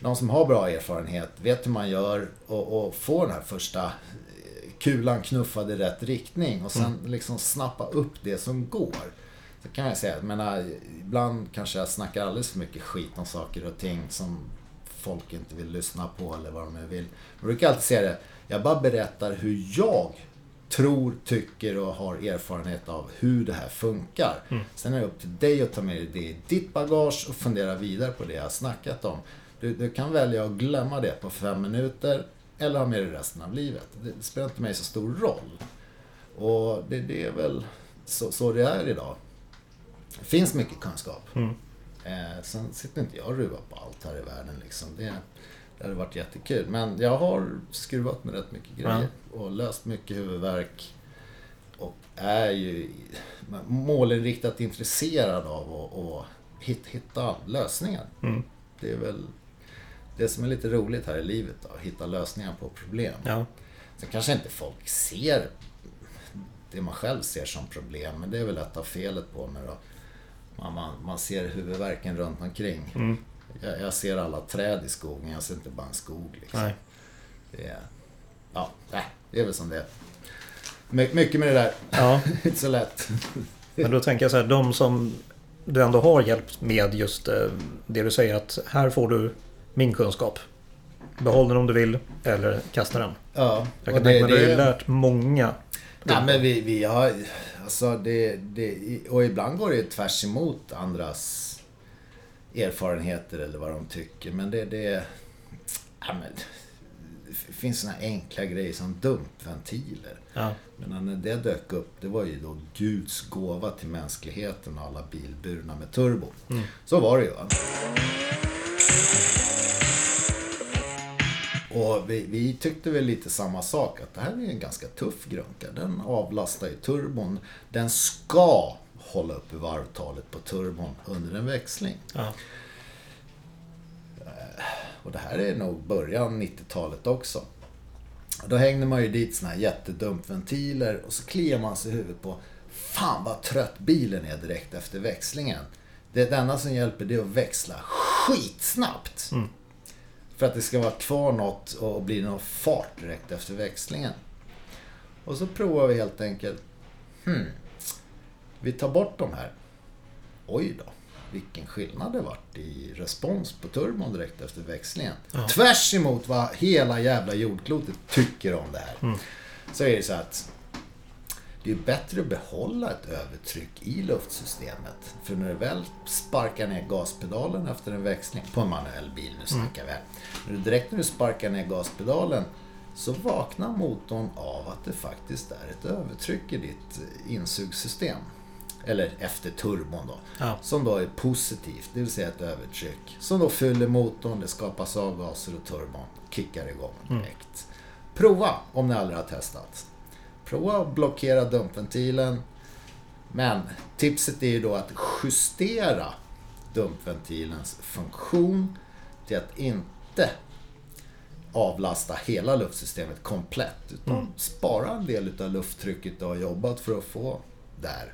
någon som har bra erfarenhet, vet hur man gör och, och får den här första eh, kulan knuffad i rätt riktning och sen mm. liksom snappa upp det som går. Så kan jag säga, jag menar, ibland kanske jag snackar alldeles för mycket skit om saker och ting som folk inte vill lyssna på eller vad de nu vill. Jag brukar alltid säga det, jag bara berättar hur jag tror, tycker och har erfarenhet av hur det här funkar. Mm. Sen är det upp till dig att ta med dig det i ditt bagage och fundera vidare på det jag har snackat om. Du, du kan välja att glömma det på fem minuter eller ha med det resten av livet. Det spelar inte mig så stor roll. Och det, det är väl så, så, det är idag. Det finns mycket kunskap. Mm. Eh, sen sitter inte jag och ruvar på allt här i världen. Liksom. Det, det hade varit jättekul. Men jag har skruvat med rätt mycket grejer ja. och löst mycket huvudvärk. Och är ju målinriktat intresserad av att hitta lösningar. Mm. Det är väl det som är lite roligt här i livet, då, att hitta lösningar på problem. Ja. Sen kanske inte folk ser det man själv ser som problem, men det är väl ett av felet på mig då. Man, man, man ser huvudvärken runt omkring. Mm. Jag, jag, ser alla träd i skogen, jag ser inte bara en skog. Liksom. Nej. Det är, ja, det är väl som det är. My, mycket med det där. Ja. inte så lätt. Men då tänker jag så här, de som du ändå har hjälpt med just eh, det du säger att här får du min kunskap. Behåll den om du vill eller kasta den. Ja. Jag kan tänka mig att du har lärt många. Nej men vi, vi har, alltså det, det, och ibland går det tvärs emot andras erfarenheter eller vad de tycker. Men det, det, ja, men, det finns såna enkla grejer som dumpventiler. Ja. Men när det dök upp, det var ju då Guds gåva till mänskligheten och alla bilburna med turbo. Mm. Så var det ju. Och vi, vi, tyckte väl lite samma sak, att det här är en ganska tuff grunka. Den avlastar ju turbon. Den ska hålla uppe varvtalet på turbon under en växling. Ja. Eh, och det här är nog början 90-talet också. Då hängde man ju dit såna här jättedumpventiler och så kliar man sig i huvudet på Fan vad trött bilen är direkt efter växlingen. Det enda som hjälper det är att växla skitsnabbt. Mm. För att det ska vara kvar något och bli någon fart direkt efter växlingen. Och så provar vi helt enkelt. Hmm, vi tar bort de här. Oj då, vilken skillnad det vart i respons på turbon direkt efter växlingen. Ja. Tvärs emot vad hela jävla jordklotet tycker om det här. Mm. Så är det så att det är bättre att behålla ett övertryck i luftsystemet. För när du väl sparkar ner gaspedalen efter en växling, på en manuell bil, nu snackar vi här. Direkt när du sparkar ner gaspedalen så vaknar motorn av att det faktiskt är ett övertryck i ditt insugssystem eller efter turbon då, ja. som då är positivt, det vill säga ett övertryck. Som då fyller motorn, det skapas avgaser och turbon kickar igång mm. direkt. Mm. Prova om ni aldrig har testat. Prova att blockera dumpventilen. Men tipset är ju då att justera dumpventilens funktion till att inte avlasta hela luftsystemet komplett. Utan mm. spara en del av lufttrycket du har jobbat för att få där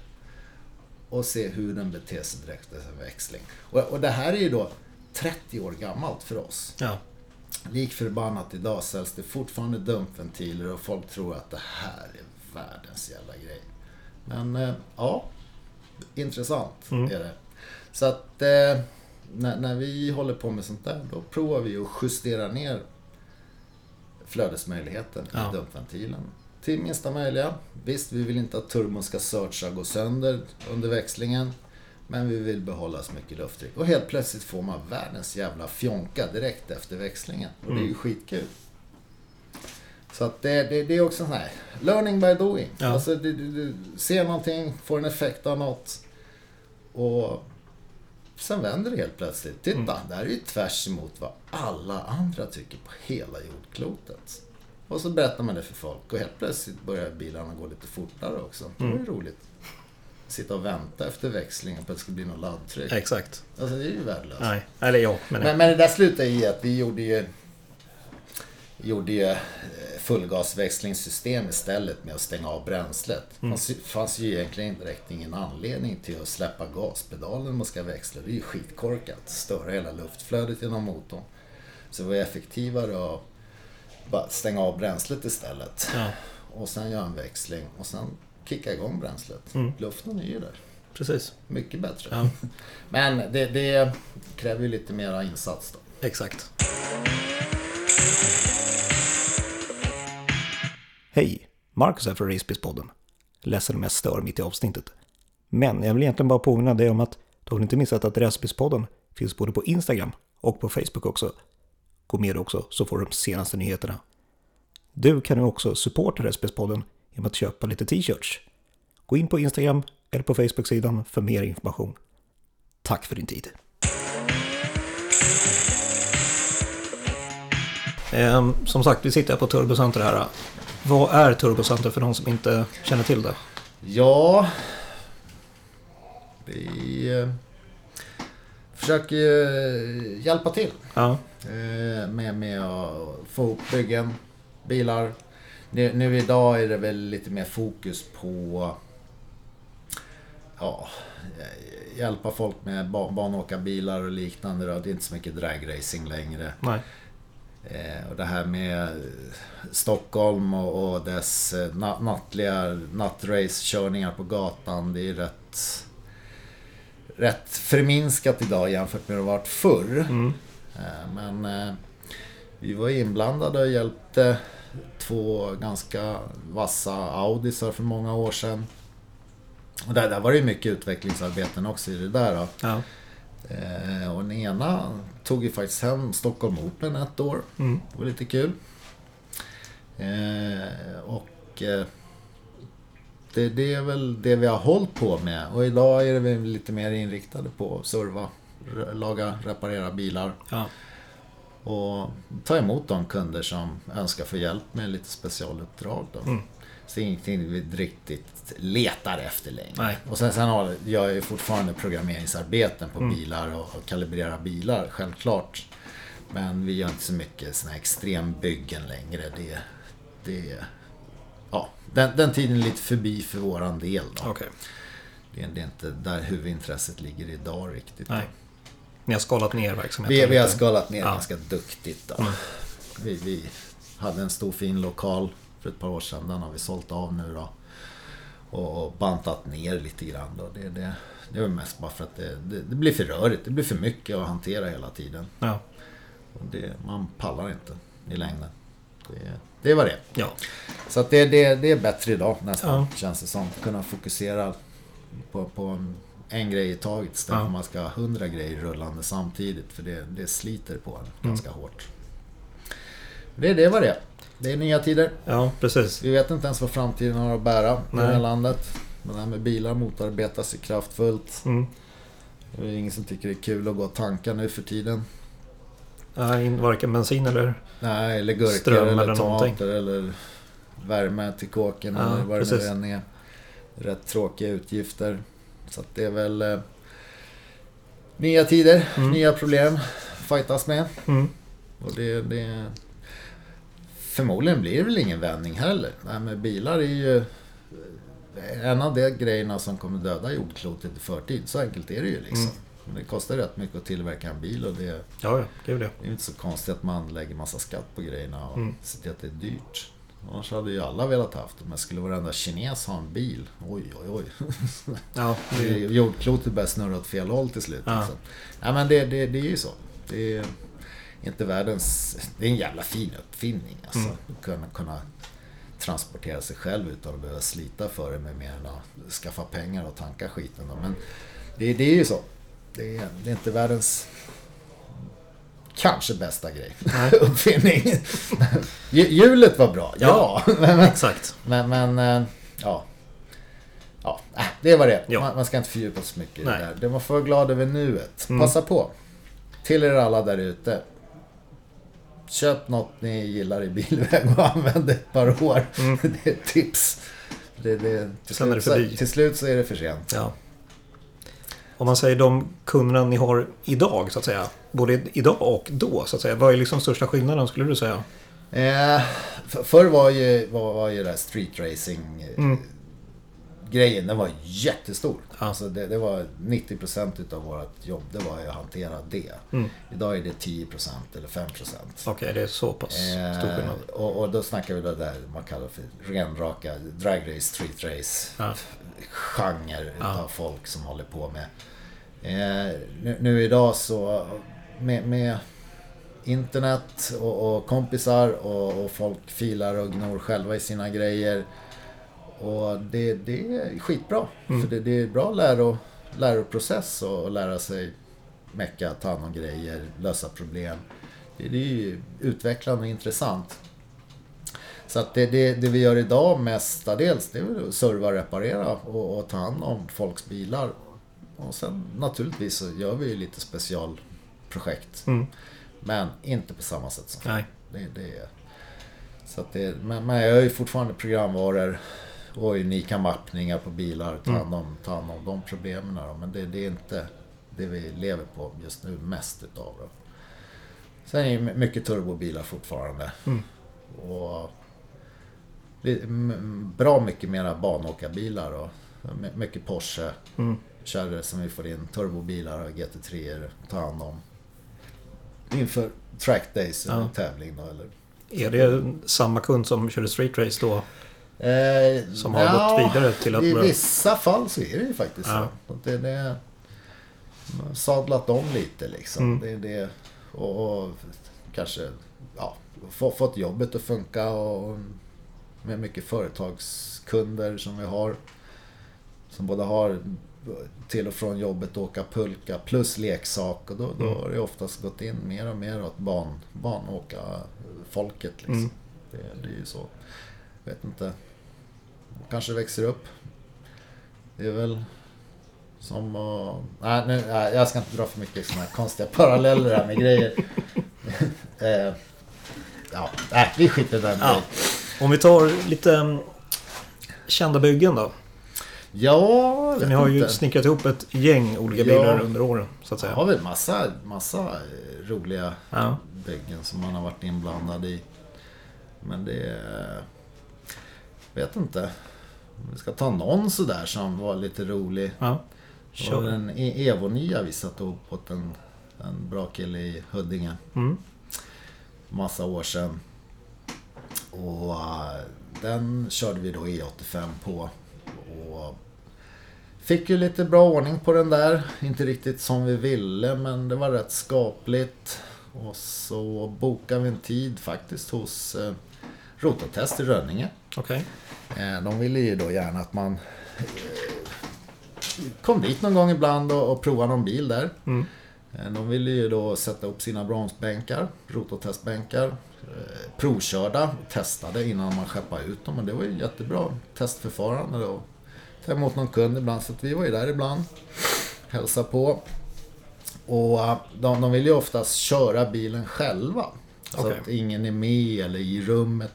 och se hur den beter sig direkt efter växling. Och, och det här är ju då 30 år gammalt för oss. Ja. Lik förbannat idag säljs det fortfarande dumpventiler och folk tror att det här är världens jävla grej. Men eh, ja, intressant mm. är det. Så att eh, när, när, vi håller på med sånt där, då provar vi att justera ner flödesmöjligheten ja. i dumpventilen till minsta möjliga. Visst, vi vill inte att turbon ska searcha gå sönder under växlingen. Men vi vill behålla så mycket lufttryck. Och helt plötsligt får man världens jävla fjonka direkt efter växlingen. Och det är ju mm. skitkul. Så att det, det, det är också sån här, learning by doing. Ja. Alltså, du, du, du ser någonting, får en effekt av något. Och sen vänder det helt plötsligt. Titta, mm. det här är ju tvärs emot vad alla andra tycker på hela jordklotet. Och så berättar man det för folk och helt plötsligt börjar bilarna gå lite fortare också. Det var ju mm. roligt. sitta och vänta efter växlingen på att det ska bli något laddtryck. Exakt. Alltså det är ju värdelöst. Nej, eller ja, men, Men, men det där slutade i att vi gjorde ju, gjorde ju eh, fullgasväxlingssystem istället med att stänga av bränslet. Det fanns, ju- fanns ju egentligen direkt ingen anledning till att släppa gaspedalen när man ska växla. Det är ju skitkorkat. Störa hela luftflödet genom motorn. Så det var effektivare att bara stänga av bränslet istället. ja, Och sen göra en växling och sen kicka igång bränslet. Mm. Luften är ju där. precis. Mycket bättre. Ja, Men det, det kräver ju lite mera insats då. exakt. Hej! Marcus här från Racebiz-podden. Ledsen om jag stör mitt i avsnittet. Men jag vill egentligen bara påminna dig om att du har inte missat att Racebiz-podden finns både på Instagram och på Facebook också. Gå med också så får du de senaste nyheterna. Du kan nu också supporta Racebiz-podden genom att köpa lite t-shirts. Gå in på Instagram eller på Facebook-sidan för mer information. Tack för din tid. Ehm, som sagt, vi sitter här på Turbocenter här. Vad är Turbocenter för de som inte känner till det? Ja, vi eh, försöker ju eh, hjälpa till Ja, eh, med, med att få ihop byggen, bilar. Nu, nu idag är det väl lite mer fokus på ja, eh, hjälpa folk med ba- banåkarbilar och liknande. Då. Det är inte så mycket dragracing längre. nej. Och det här med Stockholm och, och dess na- nattliga nattrace-körningar på gatan. Det är rätt, rätt förminskat idag jämfört med hur det varit förr. Mm. Eh, men eh, vi var inblandade och hjälpte två ganska vassa Audisar för många år sedan. Och där, där var det ju mycket utvecklingsarbeten också i det där. Då. Ja. Eh, och den ena tog ju faktiskt hem Stockholm Open ett år. Mm. Det var lite kul. Eh, och eh, det, det är väl det vi har hållit på med. Och idag är väl lite mer inriktade på att serva, laga, reparera bilar. Ja. Och ta emot de kunder som önskar få hjälp med lite specialuppdrag. Då. Mm. Så ingenting vi riktigt letar efter längre. Nej. Och sen, sen har, jag ju fortfarande programmeringsarbeten på Mm. bilar och, och kalibrerar bilar, självklart. Men vi gör inte så mycket såna här extrembyggen längre. Det, det, ja, den, den tiden är lite förbi för våran del. Då. Okej. Det, är- det är inte där huvudintresset ligger idag riktigt. Nej. Ni har skalat ner verksamheten Vi, vi har skalat ner Ja. ganska duktigt. Då. Mm. Vi, vi hade en stor fin lokal för ett par år sedan. Den har vi sålt av nu då. Och, bantat ner lite grann. Då. Det, det, det är mest bara för att det, det, det blir för rörigt. Det blir för mycket att hantera hela tiden. Ja. Det, man pallar inte i längden. Det, det var det. ja. Så att det, det, det är bättre idag nästan, Ja. känns det som. Kunna fokusera på, på en, grej i taget istället för Ja. man ska ha hundra grejer rullande samtidigt. För det, det sliter på en ganska Mm. hårt. Det, det var det. Det är nya tider. ja, precis. Vi vet inte ens vad framtiden har att bära i det här landet. Men det här med bilar motarbetas ju kraftfullt. Mm. Det är ingen som tycker det är kul att gå och tanka nu för tiden. Ja, in, varken bensin eller... Nej, eller gurkor Ström eller, eller tomater eller värme till kåken Ja, eller vad det precis. nu än är. Rätt tråkiga utgifter. Så att det är väl eh, nya tider, Mm. nya problem fightas med. Mm. Och det, det... Förmodligen blir det väl ingen vändning heller. Nej, men bilar är ju eh, en av de grejerna som kommer döda jordklotet i förtid. Så enkelt är det ju liksom. Mm. Men Det kostar rätt mycket att tillverka en bil och det Ja, ja, gud ja. det är inte så konstigt att man lägger massa skatt på grejerna och Mm. ser till att det är dyrt. Annars hade ju alla velat haft det. Men skulle varenda kines ha en bil? Oj, oj, oj. Ja, Det är- det, Jordklotet börjar snurra åt fel håll till slut. Ja. Liksom. Ja, men det, det, det är ju så. Det är inte världens... Det är en jävla fin uppfinning. Alltså. Mm. Att kunna, kunna transportera sig själv utan att behöva slita för det med mer än att skaffa pengar och tanka skiten. Då. Men det, det är ju så. Det är, det är inte världens kanske bästa grej. Nej. Uppfinning. Hj- Hjulet var bra, ja. Ja. Men, exakt. men, men eh, ja. Ja, äh, det var det. Ja. Man, man ska inte fördjupa sig så mycket i det Nej. där. Det man får vara glad över nuet. Mm. Passa på. Till er alla där ute. Köp något ni gillar i bilväg och använd det ett par år. Mm. Det är ett tips. Det, det, till, Sen är det slut, förbi. till slut så är det för sent. Ja. Om man säger de kunderna ni har idag så att säga. Både idag och då så att säga. Vad är liksom största skillnaden skulle du säga? Eh, för, förr var ju, var, var ju det här street racing eh, Mm. grejen, den var jättestor. Ja. Alltså det, det var 90% utav vårt jobb, det var ju att hantera det. Mm. Idag är det 10% eller 5%. Okej, det är så pass stor Eh, skillnad. och, och då snackar vi det där man kallar för renraka drag race, street race. Ja. Genre Ja. utav folk som håller på med. Eh, nu, nu idag så med, med internet och, och kompisar och, och folk filar och gnor själva i sina grejer. Och det, det är skitbra. Mm. För det, det är bra läro, läroprocess och, och lära sig mecka, ta hand om grejer, lösa problem. Det, det är ju utvecklande och intressant. Så att det, det, det vi gör idag mestadels det är att serva, reparera och, och ta hand om folks bilar. Och sen naturligtvis så gör vi ju lite specialprojekt. Mm. Men inte på samma sätt som Nej. det, det är... Så att det, men, men jag gör ju fortfarande programvaror och unika mappningar på bilar. Ta hand om, ta hand om de problemen. Då. Men det, det är inte det vi lever på just nu mest utav. Då. Sen är det mycket turbobilar fortfarande. Mm. Och bra mycket mera banåkarbilar och my- mycket Porsche. Mm. Kärror som vi får in, turbobilar och GT3 ta hand om. Inför track days eller Ja. tävling då eller Är det samma kund som körde street race då? Eh, Som har gått vidare till att I börja- vissa fall så är det ju faktiskt Ja. så. Det, det, sadlat om lite liksom. Mm. Det, är det, och, och kanske ja, få, fått jobbet att funka och med mycket företagskunder som vi har. Som både har till och från jobbet åka pulka plus leksak och då, då Mm. har det oftast gått in mer och mer åt ban, banåka folket liksom. Mm. Det, det är ju så. Vet inte. Kanske växer upp. Det är väl som att... Nej, nu, nej, jag ska inte dra för mycket såna här konstiga paralleller här med grejer. eh, ja, nej, vi skiter i den. Ja. Om vi tar lite mm, kända byggen då. Ja, jag ni har ju inte. snickrat ihop ett gäng olika Ja. bilar under åren. Så att säga. har väl massa, massa eh, roliga Ja. byggen som man har varit inblandad i. Men det... är- Vet inte. Vi ska ta någon sådär som var lite rolig. Ja. Var Kör. en E- Evo 9 vi satte ihop åt en, en bra kille i Huddinge. Mm. Massa år sedan. Och eh, den körde vi då E85 på. Och fick ju lite bra ordning på den där. Inte riktigt som vi ville men det var rätt skapligt. Och så bokade vi en tid faktiskt hos eh, Rototest i Rönninge. Okej. Eh, De ville ju då gärna att man eh, kom dit någon gång ibland och, och provade någon bil där. Mm. Eh, De ville ju då sätta upp sina bromsbänkar, rototestbänkar, eh, provkörda och testade innan man skeppade ut dem. Men det var ju jättebra testförfarande då. Ta emot någon kund ibland, så att vi var ju där ibland. Hälsa på. Och eh, de, de vill ju oftast köra bilen själva. Så Okej. att ingen är med eller i rummet.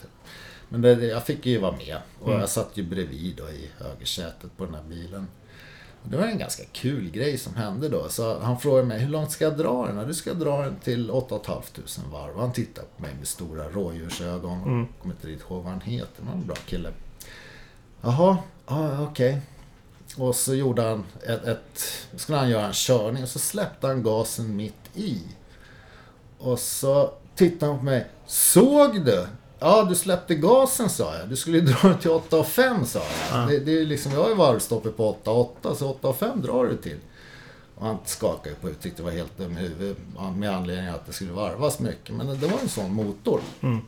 Men det, jag fick ju vara med. Och Mm. jag satt ju bredvid då i högersätet på den här bilen. Det var en ganska kul grej som hände då. Så han frågade mig, hur långt ska jag dra den? "Ja, Du ska dra den till 8 500 varv. Han tittade på mig med stora rådjursögon. Mm. Kommer inte riktigt ihåg vad han heter, men han var en bra kille. Jaha, okej. Och så gjorde han ett, ett... skulle han göra en körning och så släppte han gasen mitt i. Och så tittade han på mig. Såg du? Ja, du släppte gasen sa jag. Du skulle ju dra den till 8 5 sa jag. Ja. Det, det är liksom, jag har ju varvstoppet på 8 8 så 8 5 drar du till. Och han skakade på huvudet, tyckte det var helt dum i huvudet med anledning att det skulle varvas mycket. Men det var en sån motor. Mm.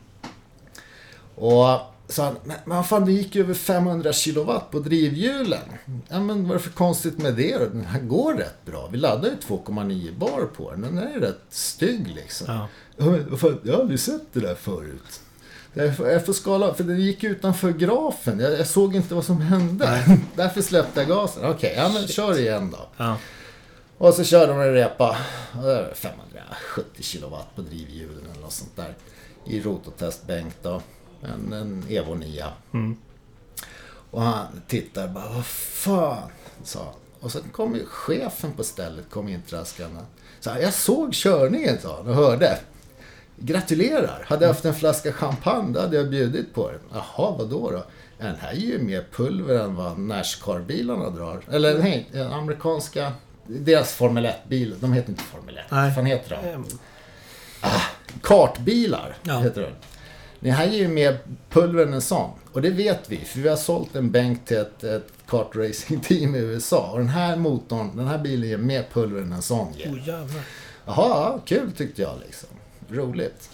Och så han, men, men fan det gick ju över 500 kilowatt på drivhjulen. Ja men vad är det för konstigt med det då? Den här går rätt bra. Vi laddar ju 2,9 bar på den. Den är rätt stygg liksom. Ja. Ja, men vad fan, Jag har aldrig sett det där förut. Jag får, jag får skala, för den gick utanför grafen. Jag, jag såg inte vad som hände. Därför släppte jag gasen. Okej, ja men kör igen då. Ja. Och så körde de en repa. Och det är 570 kilowatt på drivhjulen eller något sånt där. I rototestbänk då. En, en Evo 9. Mm. Och han tittar bara, vad fan, sa han. Och sen kom ju chefen på stället, kom in traskande. Så här, jag såg körningen, sa han och hörde. Gratulerar! Hade jag haft en flaska champagne, då hade jag bjudit på den. Jaha, vad då? Den här är ju mer pulver än vad Nascar-bilarna drar. Eller nej, den amerikanska... Deras Formel 1-bil. De heter inte Formel 1. Nej. Vad fan heter de? Ehm, Kartbilar Ja. heter det. Det här ger ju mer pulver än en sån. Och det vet vi, för vi har sålt en bänk till ett, ett kartracingteam i USA. Och den här motorn, den här bilen ger mer pulver än en sån ger. oh, jävlar. Jaha, ja, kul tyckte jag liksom. Roligt.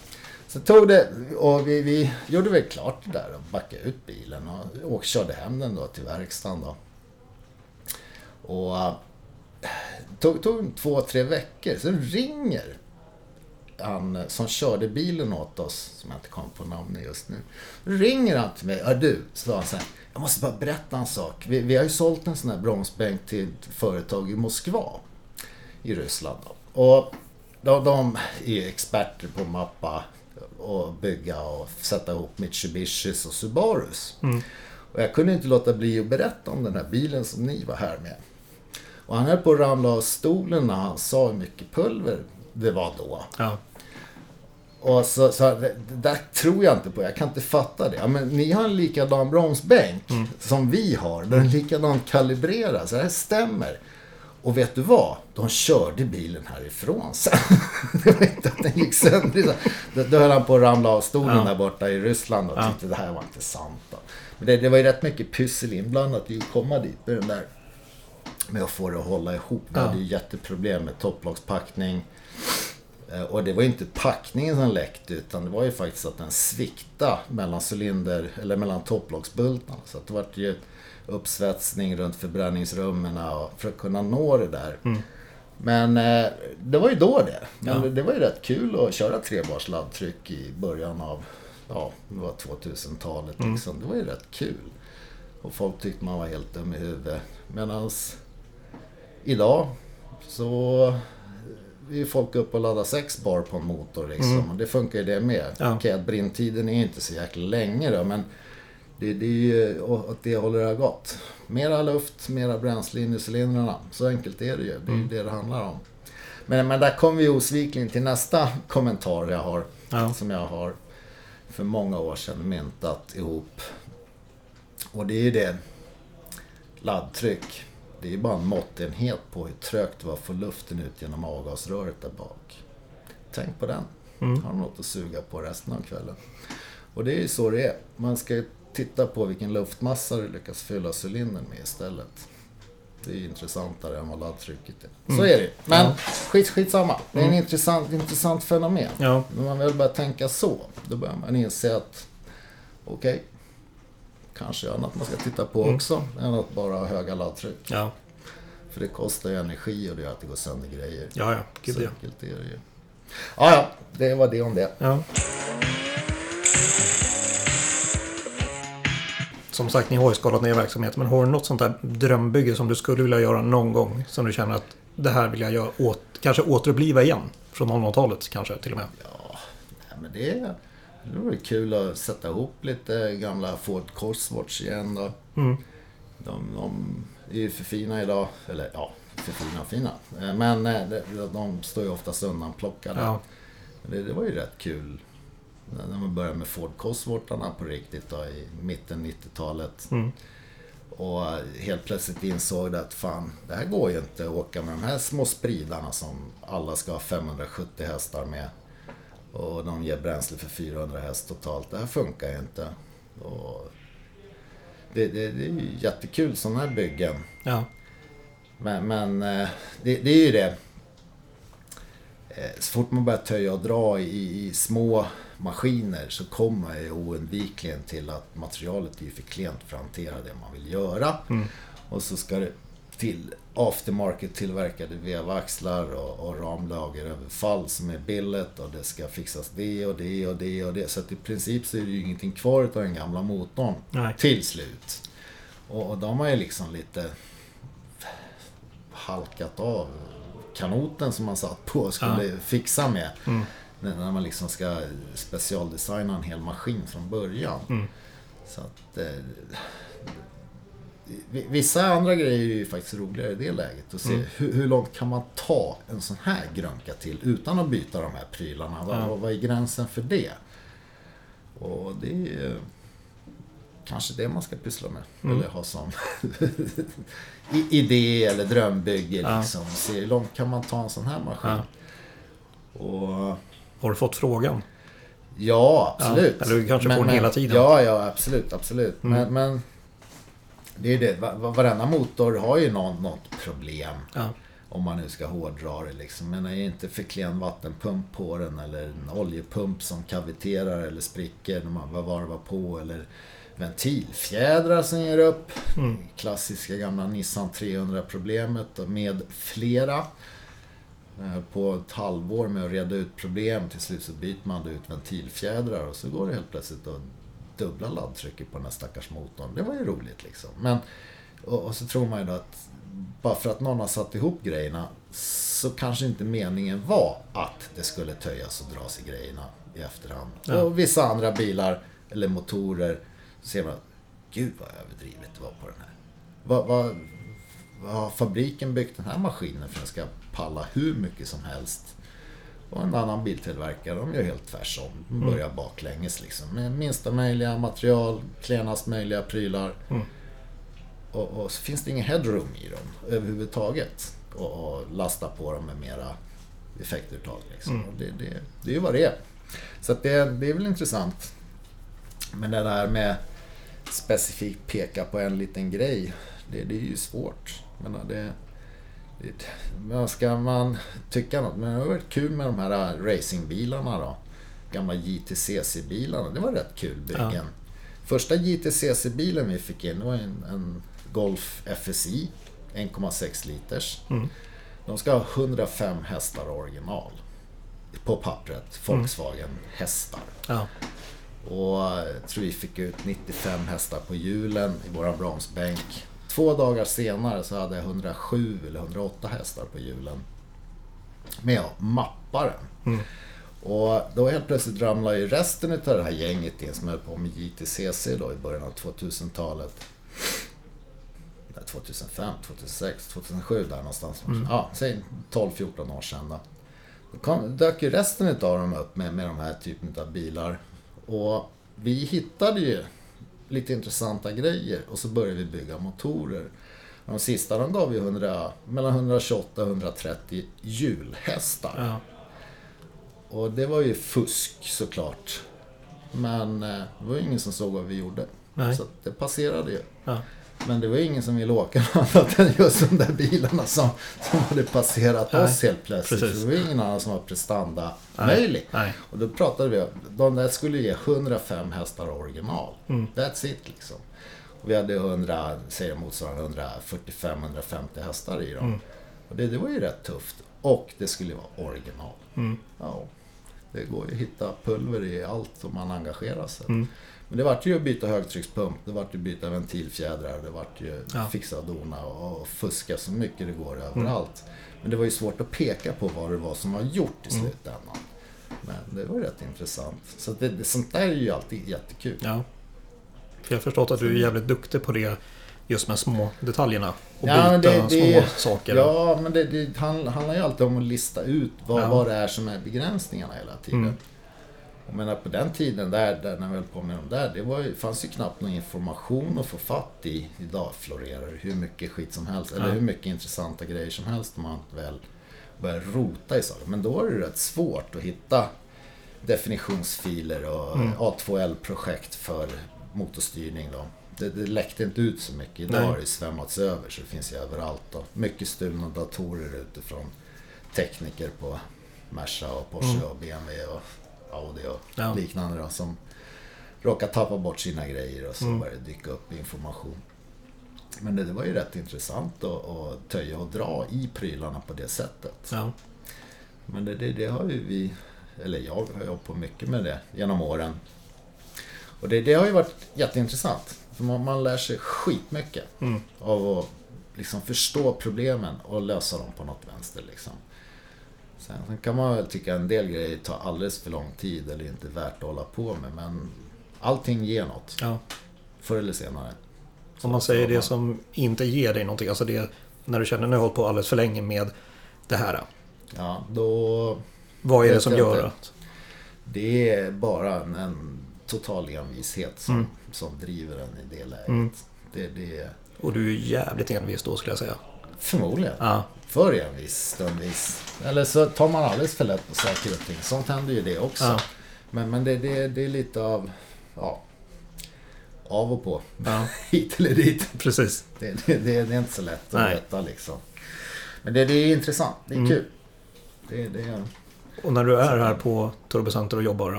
Så tog det, och vi, vi gjorde väl klart det där och backade ut bilen och, och körde hem den då till verkstaden då. Och äh, tog, tog två, tre veckor. Sen ringer han eh, som körde bilen åt oss, som jag inte kommer på namnet just nu. Ringer han till mig. Ja du, sa han sen. Jag måste bara berätta en sak. Vi, vi har ju sålt en sån här bromsbänk till ett företag i Moskva. I Ryssland. Då. Och de, de är experter på att mappa och bygga och sätta ihop Mitsubishis och Subarus. Och jag kunde inte låta bli att berätta om den här bilen som ni var här med. Och han höll på att ramla av stolen när han sa hur mycket pulver det var då. Ja. Och så, så det där tror jag inte på. Jag kan inte fatta det. Ja, men ni har en likadan bromsbänk som vi har. Den är likadant kalibrerad. Så det här stämmer. Och vet du vad? De körde bilen härifrån sen. det var inte att den gick sönder. Då, då höll han på att ramla av stolen Ja. där borta i Ryssland och Ja. tyckte det här var inte sant. Då. Men det, det var ju rätt mycket pyssel inblandat i att komma dit med den där. Med att få det att hålla ihop. Vi Ja. hade ju jätteproblem med topplockspackning. Eh, Och det var inte packningen som läckte utan det var ju faktiskt att den sviktade mellan cylinder eller mellan topplocksbultarna. Så att det var ju uppsvetsning runt förbränningsrummen och för att kunna nå det där. Men eh, det var ju då det. Men Ja. det, var ju rätt kul att köra trebars laddtryck i början av ja, det var 2000-talet. Liksom. Det var ju rätt kul. Och folk tyckte man var helt dum i huvudet. Medan idag så är ju folk upp och laddar 6 bar på en motor liksom. Och det funkar ju det med. Ja. Okej, att brinntiden är inte så jäkla länge då, men det, det är ju åt det håller det har gått. Mera luft, mera bränsle in i cylindrarna. Så enkelt är det ju. Det är ju det det handlar om. Men, men där kommer vi osvikligen till nästa kommentar jag har. Ja. Som jag har för många år sedan myntat ihop. Och det är ju det. Laddtryck. Det är bara en måttenhet på hur trögt det var att få luften ut genom avgasröret där bak. Tänk på den. Mm. Har du något att suga på resten av kvällen. Och det är ju så det är. Man ska ju titta på vilken luftmassa du lyckas fylla cylindern med istället. Det är ju intressantare än vad laddtrycket är. Så är det ju. Men Ja. skit, skitsamma. Det är en intressant, intressant fenomen. Ja. När man väl börjar tänka så, då börjar man inse att okej, kanske annat man ska titta på också än att bara ha höga laddtryck. Ja. För det kostar ju energi och det gör att det går sönder grejer. Ja, ja. Gud så ja. enkelt är det ju. Ja, ja, det var det om det. ja. Som sagt, ni har ju skalat ner verksamheten. Men har du något sånt där drömbygge som du skulle vilja göra någon gång? Som du känner att det här vill jag göra åt, kanske återuppliva igen? Från 00-talet kanske till och med. Ja, nej, men det, det vore kul att sätta ihop lite gamla Ford Cosworths igen då. Mm. De, de är ju för fina idag. Eller ja, för fina och fina. Eh, Men eh, de, de står ju oftast undanplockade. Ja. Det, det var ju rätt kul. När man började med Ford Coswortharna på riktigt då, i mitten 90-talet. Mm. Och eh, helt plötsligt insåg att fan, det här går ju inte att åka med de här små spridarna som alla ska ha 570 hästar med. Och de ger bränsle för 400 häst totalt. Det här funkar ju inte. Och det, det, det är ju jättekul sådana här byggen. Ja. Men, men eh, det, det är ju det. Eh, Så fort man börjar töja och dra i, i små maskiner så kommer man ju oundvikligen till att materialet är för klent för att hantera det man vill göra. Och så ska det till aftermarket tillverkade vevaxlar och, och ramlageröverfall som är billigt och det ska fixas det och det och det och det. Så att i princip så är det ju ingenting kvar av den gamla motorn Nej. till slut. Och, och de har ju liksom lite halkat av kanoten som man satt på och skulle fixa med. Mm. När man liksom ska specialdesigna en hel maskin från början. Mm. Så att eh, vissa andra grejer är ju faktiskt roligare i det läget. Att se Mm. hur, hur långt kan man ta en sån här grönka till utan att byta de här prylarna? Vad, Ja. vad, vad är gränsen för det? Och det är ju kanske det man ska pyssla med. Mm. Eller ha som idé eller drömbygge. Ja. Liksom. Se hur långt kan man ta en sån här maskin? Ja. Och Har du fått frågan? Ja, absolut. Ja, eller du kanske får den hela tiden. Ja, ja, absolut, absolut. Mm. Men, men det är det. Va- va- Varenda motor har ju någon, något problem. Ja. Om man nu ska hårdra det liksom. Men är inte för klen vattenpump på den eller en oljepump som kaviterar eller spricker när man varvar på. Eller ventilfjädrar som ger upp. Mm. Klassiska gamla Nissan 300-problemet och med flera. Eh, På ett halvår med att reda ut problem. Till slut så byter man ut ventilfjädrar och så går det helt plötsligt att dubbla laddtrycket på den här stackars motorn. Det var ju roligt liksom. Men, och, och så tror man ju då att bara för att någon har satt ihop grejerna så kanske inte meningen var att det skulle töjas och dras i grejerna i efterhand. Ja. Och vissa andra bilar eller motorer så ser man att gud vad överdrivet det var på den här. Vad, vad, vad har fabriken byggt den här maskinen för att den ska palla hur mycket som helst? Och en annan biltillverkare, de gör helt tvärsom. De börjar baklänges liksom. Med minsta möjliga material, klenast möjliga prylar. Mm. Och, och så finns det ingen headroom i dem överhuvudtaget. Och, och lasta på dem med mera effektuttag. Liksom. Mm. Det, det, det är ju vad det är. Så det, det är väl intressant. Men det där med specifikt peka på en liten grej, det, det är ju svårt. Men det, men ska man tycka något? Men det har varit kul med de här racingbilarna då. Gamla JTCC-bilarna. Det var rätt kul byggen. Ja. Första JTCC-bilen vi fick in var en, en Golf FSI. 1,6 liters. Mm. De ska ha 105 hästar original. På pappret. Volkswagen hästar. Ja. Och jag tror vi fick ut 95 hästar på hjulen i våran bromsbänk. Två dagar senare så hade jag 107 eller 108 hästar på hjulen. Men jag mappade den. Mm. Och då helt plötsligt ramlade ju resten av det här gänget in som höll på med JTCC då i början av 2000-talet. Nej, 2005, 2006, 2007 där någonstans. Mm. Ja, säg 12-14 år sedan då. Då kom, dök ju resten av dem upp med, med de här typen av bilar. Och vi hittade ju lite intressanta grejer och så började vi bygga motorer. De sista de gav vi 100, mellan 128 och 130 hjulhästar. Ja. Och det var ju fusk såklart. Men eh, det var ju ingen som såg vad vi gjorde. Nej. Så det passerade ju. Ja. Men det var ingen som ville åka något annat än just de där bilarna som, som hade passerat Nej, oss helt plötsligt. precis. Det var ingen annan som var prestanda möjlig. Nej. Och då pratade vi om, de där skulle ge 105 hästar original. Mm. That's it liksom. Och vi hade 100, säger motsvarande 145-150 hästar i dem. Mm. Och det, det var ju rätt tufft. Och det skulle vara original. Mm. Ja, det går ju att hitta pulver i allt om man engagerar sig. Mm. Men det vart ju att byta högtryckspump, det vart ju att byta ventilfjädrar, det vart ju Ja. fixa och dona och fuska så mycket det går Mm. överallt. Men det var ju svårt att peka på vad det var som var gjort i Mm. slutändan. Men det var rätt intressant. Så det, det, sånt där är ju alltid jättekul. Ja. För jag har förstått att du är jävligt duktig på det. Just med små detaljerna. Och Ja, byta det- det- små saker. Ja, men det, det handl- handlar ju alltid om att lista ut vad, Ja. vad det är som är begränsningarna hela tiden. Mm. Jag menar på den tiden där, där när vi höll på med de där, det var ju, fanns ju knappt någon information att få fatt i. Idag florerar hur mycket skit som helst, eller hur mycket intressanta grejer som helst om man väl börjar rota i saker. Men då var det rätt svårt att hitta definitionsfiler och Mm. A2L-projekt för motorstyrning då. Det, det läckte inte ut så mycket. Idag Nej. har det svämmats över så det finns ju överallt. Då. Mycket stulna datorer utifrån tekniker på Merca och Porsche Mm. och BMW och Audi och Ja. liknande då, som råkar tappa bort sina grejer och så Mm. börjar det dyka upp information. Men det, det var ju rätt intressant att, att töja och dra i prylarna på det sättet. Ja. Men det, det, det har ju vi, eller jag har jobbat på mycket med det genom åren. Och det, det har ju varit jätteintressant. För man, man lär sig skitmycket Mm. av att liksom förstå problemen och lösa dem på något vänster. Liksom. Sen, kan man väl tycka en del grejer tar alldeles för lång tid eller inte värt att hålla på med. Men allting ger något, Ja. förr eller senare. Om man säger det som inte ger dig någonting, alltså det när du känner nu har hållit på alldeles för länge med det här. Ja, då... Vad är det som gör att... Det är bara en, en total envishet som, Mm. som driver en i det läget. Mm. Det, det Och du är jävligt envis då skulle jag säga. förmodligen Ja, för envis stundvis. Eller så tar man alldeles för lätt på saker och ting. Sånt händer ju det också. Ja. Men, men det, det, det är lite av... Ja, av och på. ja Hit eller dit. precis. Det, det, det, det är inte så lätt att Nej. veta liksom. Men det, är intressant. Det är Mm. kul. Är, Och när du är här på Turbocenter och jobbar då?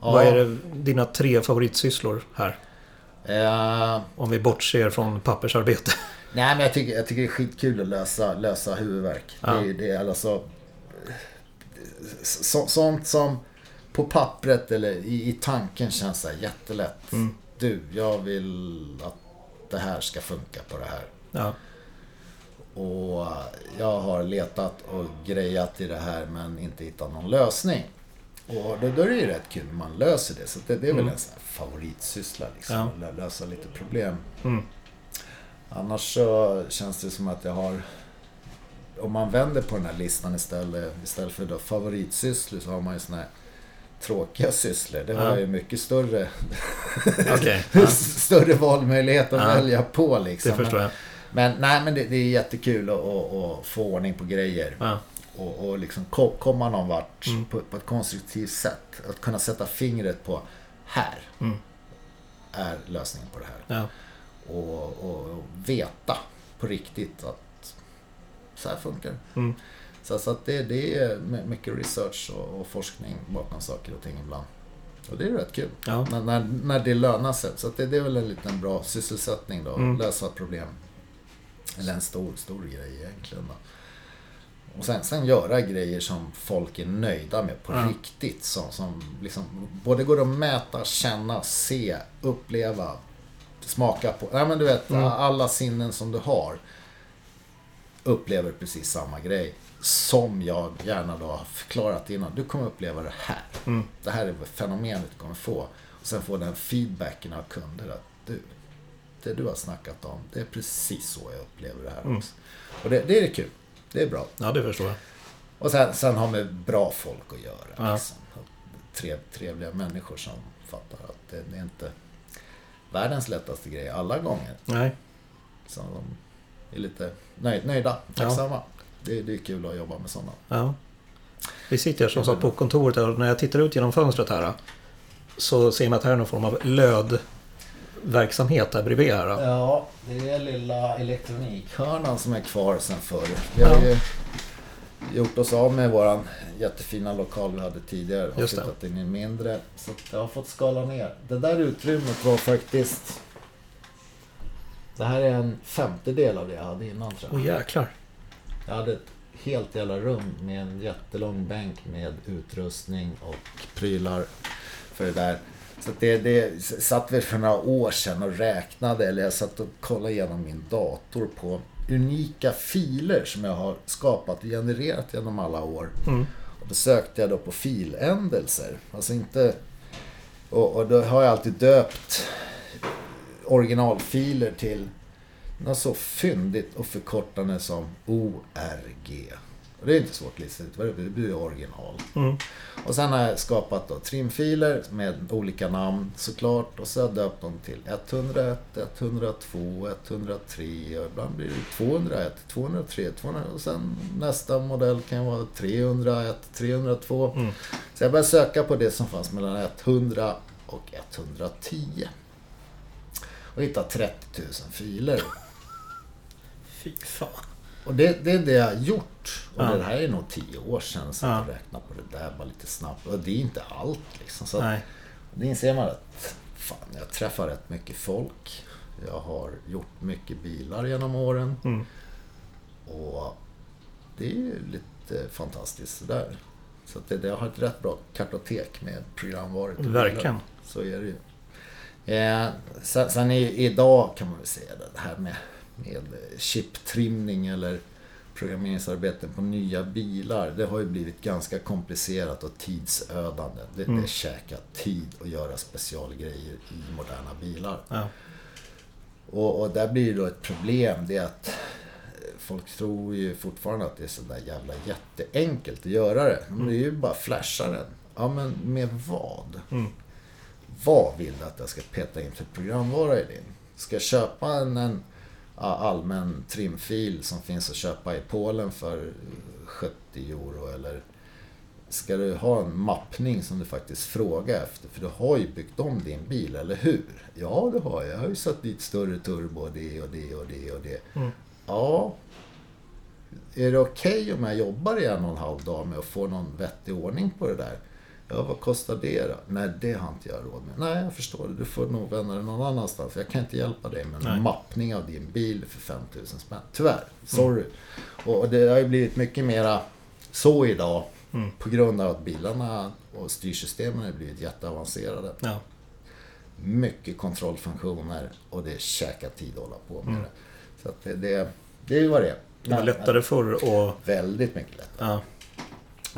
ja, Vad är det, dina tre favoritsysslor här? Eh, Om vi bortser från pappersarbete. Nej, men jag tycker, jag tycker det är skitkul att lösa, lösa huvudvärk. Ja. Det, är- det är alltså... Så, sånt som på pappret eller i, i tanken känns så här jättelätt. Mm. Du, jag vill att det här ska funka på det här. Ja, Och jag har letat och grejat i det här men inte hittat någon lösning. Och då, då är det ju rätt kul när man löser det. Så det, det är väl Mm. en sån här favoritsyssla liksom. Ja. Lösa lite problem. mm. Annars så känns det som att jag har... Om man vänder på den här listan istället, istället för då favoritsysslor så har man ju såna här tråkiga sysslor. Det har Ja. jag ju mycket större, okej. Ja, större valmöjlighet att Ja. välja på liksom. det förstår jag. Men nej, men det, det är jättekul att, att, att få ordning på grejer. Ja, Och, och liksom ko- komma någon vart Mm. på, på ett konstruktivt sätt. Att kunna sätta fingret på här Mm. är lösningen på det här. Och, och, och veta på riktigt att så här funkar mm. Så, så att det, det är my- mycket research och, och forskning bakom saker och ting ibland. Och det är rätt kul. ja. När, när, när det lönar sig. Så det, det är väl en liten bra sysselsättning då. Mm. Lösa problem. Eller en stor, stor grej egentligen. Då. Och sen, sen göra grejer som folk är nöjda med på Ja. riktigt. Som, som liksom både går att mäta, känna, se, uppleva, smaka på. Nej men du vet, Mm. alla sinnen som du har upplever precis samma grej. Som jag gärna då har förklarat innan. Du kommer uppleva det här. Mm. Det här är fenomenet du kommer få. Och sen få den feedbacken av kunder att du, det du har snackat om, det är precis så jag upplever det här Mm. också. Och det, det är kul. Det är bra. ja, det förstår jag. Och sen, sen har med bra folk att göra. Ja. Liksom. Trev, trevliga människor som fattar att det, det är inte världens lättaste grej alla gånger. Nej, Så de är lite nöj, nöjda, Ja. tacksamma. Det, det är kul att jobba med sådana. ja. Vi sitter här som sagt på kontoret här och när jag tittar ut genom fönstret här så ser man att här är någon form av lödverksamhet här bredvid här. Ja, det är lilla elektronikhörnan som är kvar sen förr. Vi har Ja. ju gjort oss av med våran jättefina lokal vi hade tidigare och flyttat in i en mindre. Så jag har fått skala ner. Det där utrymmet var faktiskt... Det här är en femtedel av det jag hade innan tror jag. Åh jäklar. Jag hade ett helt jävla rum med en jättelång bänk med utrustning och prylar för det där. Så det, det satt vi för några år sedan och räknade, eller jag satt och kollade igenom min dator på unika filer som jag har skapat och genererat genom alla år. Mm. Och då sökte jag då på filändelser. Alltså inte... Och, och då har jag alltid döpt originalfiler till något så fyndigt och förkortande som ORG. Och det är inte svårt att lista ut vad det blir. Det blir original. Mm. Och sen har jag skapat då trimfiler med olika namn såklart. Och så har jag döpt dem till 101, 102, 103 och ibland blir det 201, 203, 200 och sen nästa modell kan vara 301, 302. Mm. Så jag började söka på det som fanns mellan 100 och 110. Och hittade 30 000 filer. Fy fan. Och det, det är det jag har gjort. Och Ja. det här är nog 10 år sedan så Ja. jag räknar på det där bara lite snabbt. Och det är inte allt liksom. Så att, Nej. det inser man att fan, jag träffar rätt mycket folk. Jag har gjort mycket bilar genom åren. Mm. Och det är ju lite fantastiskt sådär. Så att det, det har ett rätt bra kartotek med programvaror. Verkligen. Så är det ju. Eh, sen sen i, idag kan man väl säga det här med, med chiptrimning eller programmeringsarbeten på nya bilar. Det har ju blivit ganska komplicerat och tidsödande. Det, Mm. det käkar tid att göra specialgrejer i moderna bilar. Ja. Och, och där blir det då ett problem. Det är att folk tror ju fortfarande att det är sådär jävla jätteenkelt att göra det. Men det är ju bara flasha den. Ja, men med vad? Mm. Vad vill du att jag ska peta in för programvara i din? Ska jag köpa en, en allmän trimfil som finns att köpa i Polen för 70 euro eller ska du ha en mappning som du faktiskt frågar efter? För du har ju byggt om din bil, eller hur? Ja, det har jag. Jag har ju satt dit större turbo och det och det och det och det. Mm. Ja. Är det okej okay om jag jobbar i en och en halv dag med att få någon vettig ordning på det där? Ja, vad kostar det då? Nej, det har inte jag råd med. Nej, jag förstår det. Du får nog vända dig någon annanstans. Jag kan inte hjälpa dig med en Nej. mappning av din bil för 5000 spänn. Tyvärr. Sorry. Och det har ju blivit mycket mera så idag. Mm. På grund av att bilarna och styrsystemen har blivit jätteavancerade. Ja. Mycket kontrollfunktioner och det käkar tid att hålla på med Mm. det. Så det, det, det är ju vad det är. Det var lättare förr och... Väldigt mycket lättare. Ja,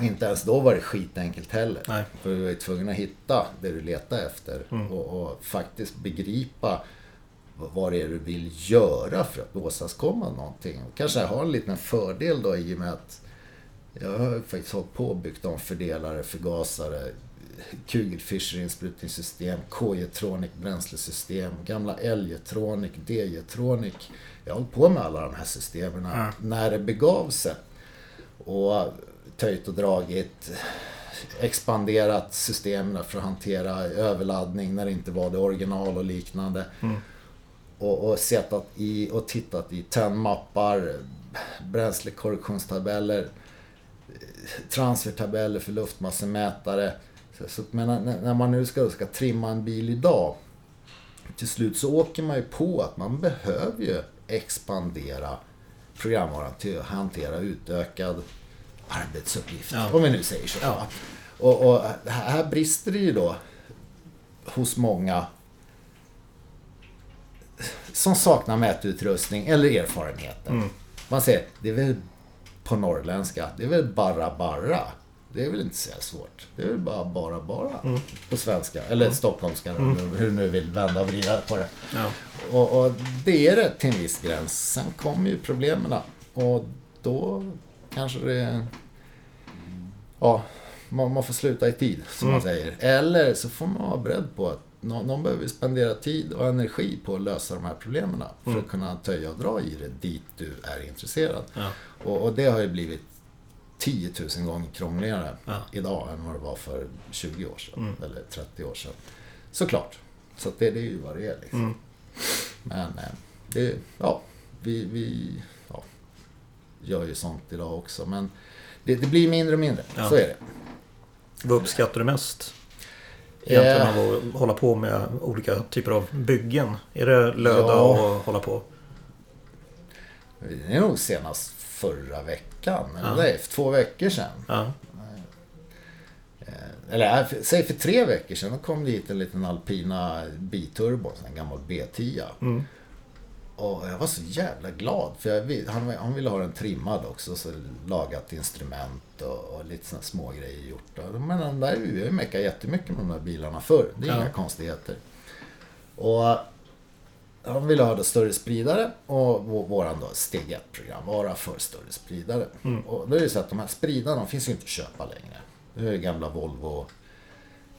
Inte ens då var det skitenkelt heller. nej. För du var ju tvungen att hitta det du letar efter Mm. och, och faktiskt begripa vad- det är du vill göra för att åstadkomma någonting. Kanske jag har en liten fördel då i och med att jag har faktiskt hållit på och byggt om fördelare, förgasare, Kugelfischer insprutningssystem, K-Jetronic bränslesystem, gamla L-Jetronic, D-Jetronic. Jag har hållit på med alla de här systemen Ja. när det begav sig. Och töjt och dragit, expanderat systemen för att hantera överladdning när det inte var det original och liknande. Mm. Och, och, setat i, och tittat i tönnmappar, bränslekorrektionstabeller, transfertabeller för luftmassemätare. Så, så, men när, när man nu ska, ska trimma en bil idag, till slut så åker man ju på att man behöver ju expandera programvaran till att hantera utökad arbetsuppgift. Ja. Om vi nu säger så. Ja. Och, och här brister det ju då hos många som saknar mätutrustning eller erfarenheter. Mm. Man säger, det är väl på norrländska, det är väl bara bara. Det är väl inte så svårt. Det är väl bara bara bara Mm. på svenska. Eller stockholmska, hur du nu vill vända och vrida på det. Ja. Och, och det är det till en viss gräns. Sen kommer ju problemen. Och då kanske det... Ja, man, man får sluta i tid, som man säger. Eller så får man vara beredd på att någon, någon behöver spendera tid och energi på att lösa de här problemen. För att kunna töja och dra i det dit du är intresserad. Ja. Och, och det har ju blivit 10 000 gånger krångligare Ja. idag än vad det var för 20 år sedan. Mm. Eller 30 år sedan. Såklart. Så det, det är ju vad det är liksom. Mm. Men eh, det, ja, vi, vi gör ju sånt idag också. Men det, det blir mindre och mindre. Ja. Så är det. Vad uppskattar du mest? Egentligen Eh. av att hålla på med olika typer av byggen. Är det löda Ja. och hålla på? Det är nog senast förra veckan. Eller Ja. nej, för två veckor sedan. Ja. Eh, Eller för- säg för tre veckor sedan. Då kom det hit en liten Alpina biturbo. En gammal B10. Mm. Och jag var så jävla glad. För jag, han, han ville ha den trimmad också. Så lagat instrument och, och lite såna små grejer gjort. Men den där, vi har ju meckat jättemycket med de där bilarna förr. Det är Ja. inga konstigheter. Och han ville ha större spridare och vå- våran då steg 1 programvara för större spridare. Mm. Och då är det så att de här spridarna de finns ju inte att köpa längre. Det är gamla Volvo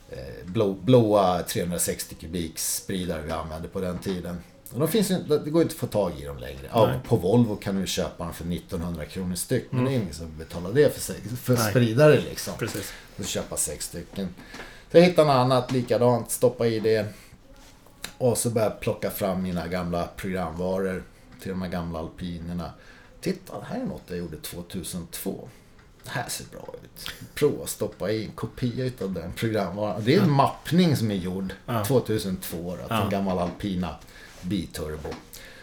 eh, blå, blåa 360 kubiks spridare vi använde på den tiden. Och de finns ju, det går inte att få tag i dem längre. Ja, på Volvo kan du köpa dem för 1900 kronor styck. Men det är ingen som betalar det för, sig- för Nej. spridare liksom. Precis. Och köpa sex stycken. Så jag hittade något annat likadant, stoppa i det. Och så började jag plocka fram mina gamla programvaror till de här gamla alpinerna. Titta, här är något jag gjorde 2002. Det här ser bra ut. Prova att stoppa i en kopia utav den programvaran. Det är en mappning som är gjord Ja. 2002 då, till en gammal alpina biturbo.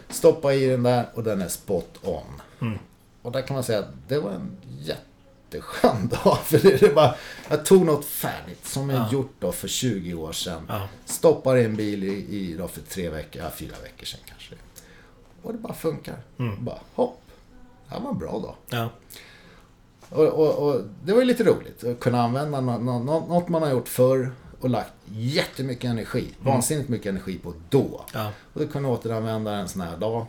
Stoppa i den där och den är spot on. Mm. Och där kan man säga att det var en jätteskön dag. För det är bara, jag tog något färdigt som jag Ja. gjort då för 20 år sedan. Ja. Stoppar i en bil i, i då för tre veckor, ja, fyra veckor sedan kanske. Och det bara funkar. Mm. Bara hopp. Det här var en bra dag. Ja. Och, och, och det var ju lite roligt att kunna använda nå- nå- nå- något man har gjort förr och lagt jättemycket energi, vansinnigt mycket energi på då. Ja. Och då kunde jag återanvända en sån här dag.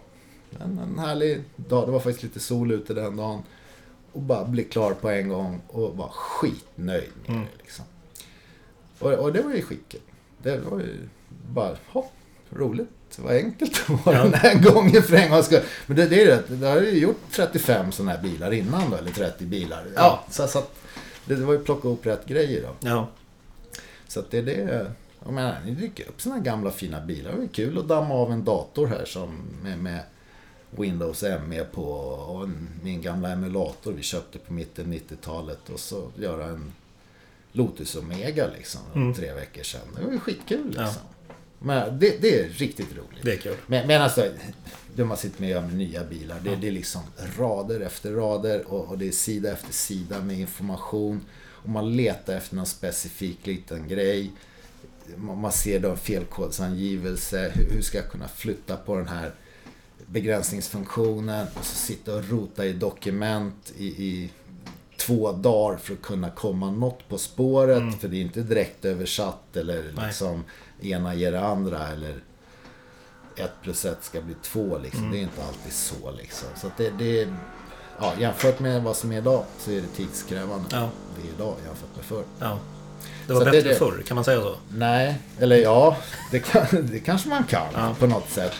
En, en härlig dag, det var faktiskt lite sol ute den dagen. Och bara bli klar på en gång och var skitnöjd med Mm. det liksom. Och, och det var ju skitkul. Det var ju bara, hopp, roligt. Det var enkelt att vara Ja. den här gången för en gångs skull. Men det, det är det, det har ju gjort 35 sådana här bilar innan då, eller 30 bilar. Ja, så, så att det, det var ju plocka upp rätt grejer då. Ja. Så att det är det. Jag menar, ni dyker upp här gamla fina bilar. Det är kul att damma av en dator här som med, med Windows ME på och en, min gamla emulator vi köpte på mitten 90-talet och så göra en Lotus Omega liksom. Mm. Tre veckor sedan. Det var ju skitkul Ja. liksom. Men det, det är riktigt roligt. Det är kul. Men, men alltså, det man sitter med med nya bilar, det, det är liksom rader efter rader och, och det är sida efter sida med information. Och man letar efter någon specifik liten grej. Man, ser då en felkodsangivelse. Hur, hur ska jag kunna flytta på den här begränsningsfunktionen? Och så sitta och rota i dokument i, i två dagar för att kunna komma något på spåret. För det är inte direkt översatt eller Nej. liksom ena ger det andra. Eller ett plus ett ska bli två liksom. Det är inte alltid så liksom. Så det, det är, ja, jämfört med vad som är idag så är det tidskrävande. Ja. Det är idag jämfört med förr. Ja. Det var Så bättre det förr, kan man säga så? Nej, eller ja, det, kan, det kanske man kan Ja. på något sätt.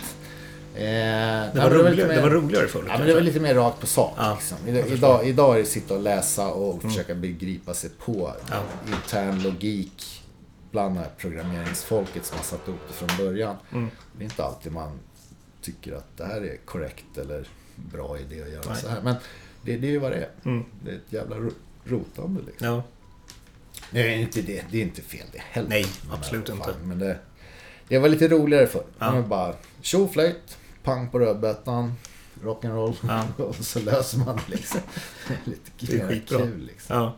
Eh, Det nej, var, men roligare, mer- det var roligare förr. Ja, men det var lite mer rakt på sak. Ja, liksom. Idag, idag, är det sitta och läsa och försöka begripa sig på Ja. intern logik bland det här programmeringsfolket som har satt upp det från början. Mm. Det är inte alltid man tycker att det här är korrekt eller bra idé att göra Nej. så här. Men det, det är ju vad det är. Mm. Det är ett jävla ro- rotande liksom. Ja. Nej, det är inte det. Det är inte fel det heller. Nej, Men, absolut vad inte. Men det, det var lite roligare förr. Ja. Man bara tjoflöjt, pang på rödbetan, rock'n'roll Ja. och så löser man liksom. Lite Det är kul liksom. ja.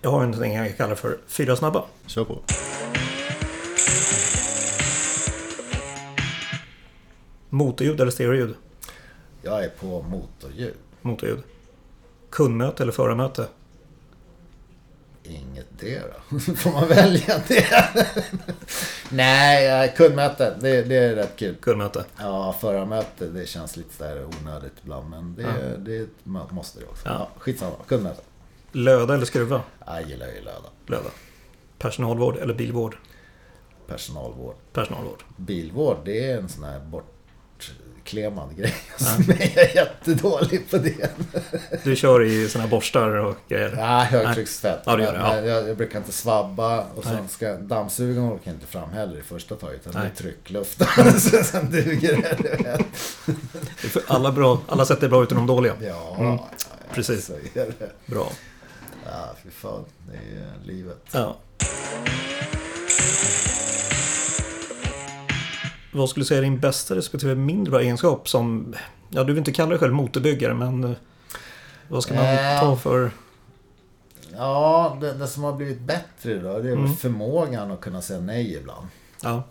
Jag har en thing jag kallar för fyra snabba. Kör på. Motorljud eller stereoljud? Jag är på motorljud. Motorljud. Kundmöte eller förarmöte? Inget det då. Får man välja det? Nej, kundmöte. Det, det är rätt kul. Kundmöte. Ja, förarmöte. Det känns lite där onödigt ibland. Men det, Ja. det måste det också. Ja. Ja. skitsamma. Kundmöte. Löda eller skruva? Jag gillar ju löda. Löda. Personalvård eller bilvård? Personalvård. Personalvård. Bilvård, det är en sån här bortklemad grej. Alltså, men jag är jättedålig på det. Du kör i såna borstar och grejer? Ja, högtryckstvätt. Ja, det gör det, ja. Jag, jag brukar inte svabba och sen Nej. ska dammsugaren orkar inte fram heller i första taget. Utan det Nej. är tryckluften. Så sen duger det. Alla, bra, alla sätt är bra utom de dåliga. Ja, Mm, ja, precis. Bra. Ja, fy fan. Det är livet. Ja. Vad skulle du säga är din bästa respektive mindre bra egenskap som... Ja, du vill inte kalla dig själv motorbyggare, men... eh, Vad ska man Äh. ta för... Ja, det, det som har blivit bättre då, det är Mm. förmågan att kunna säga nej ibland. Ja,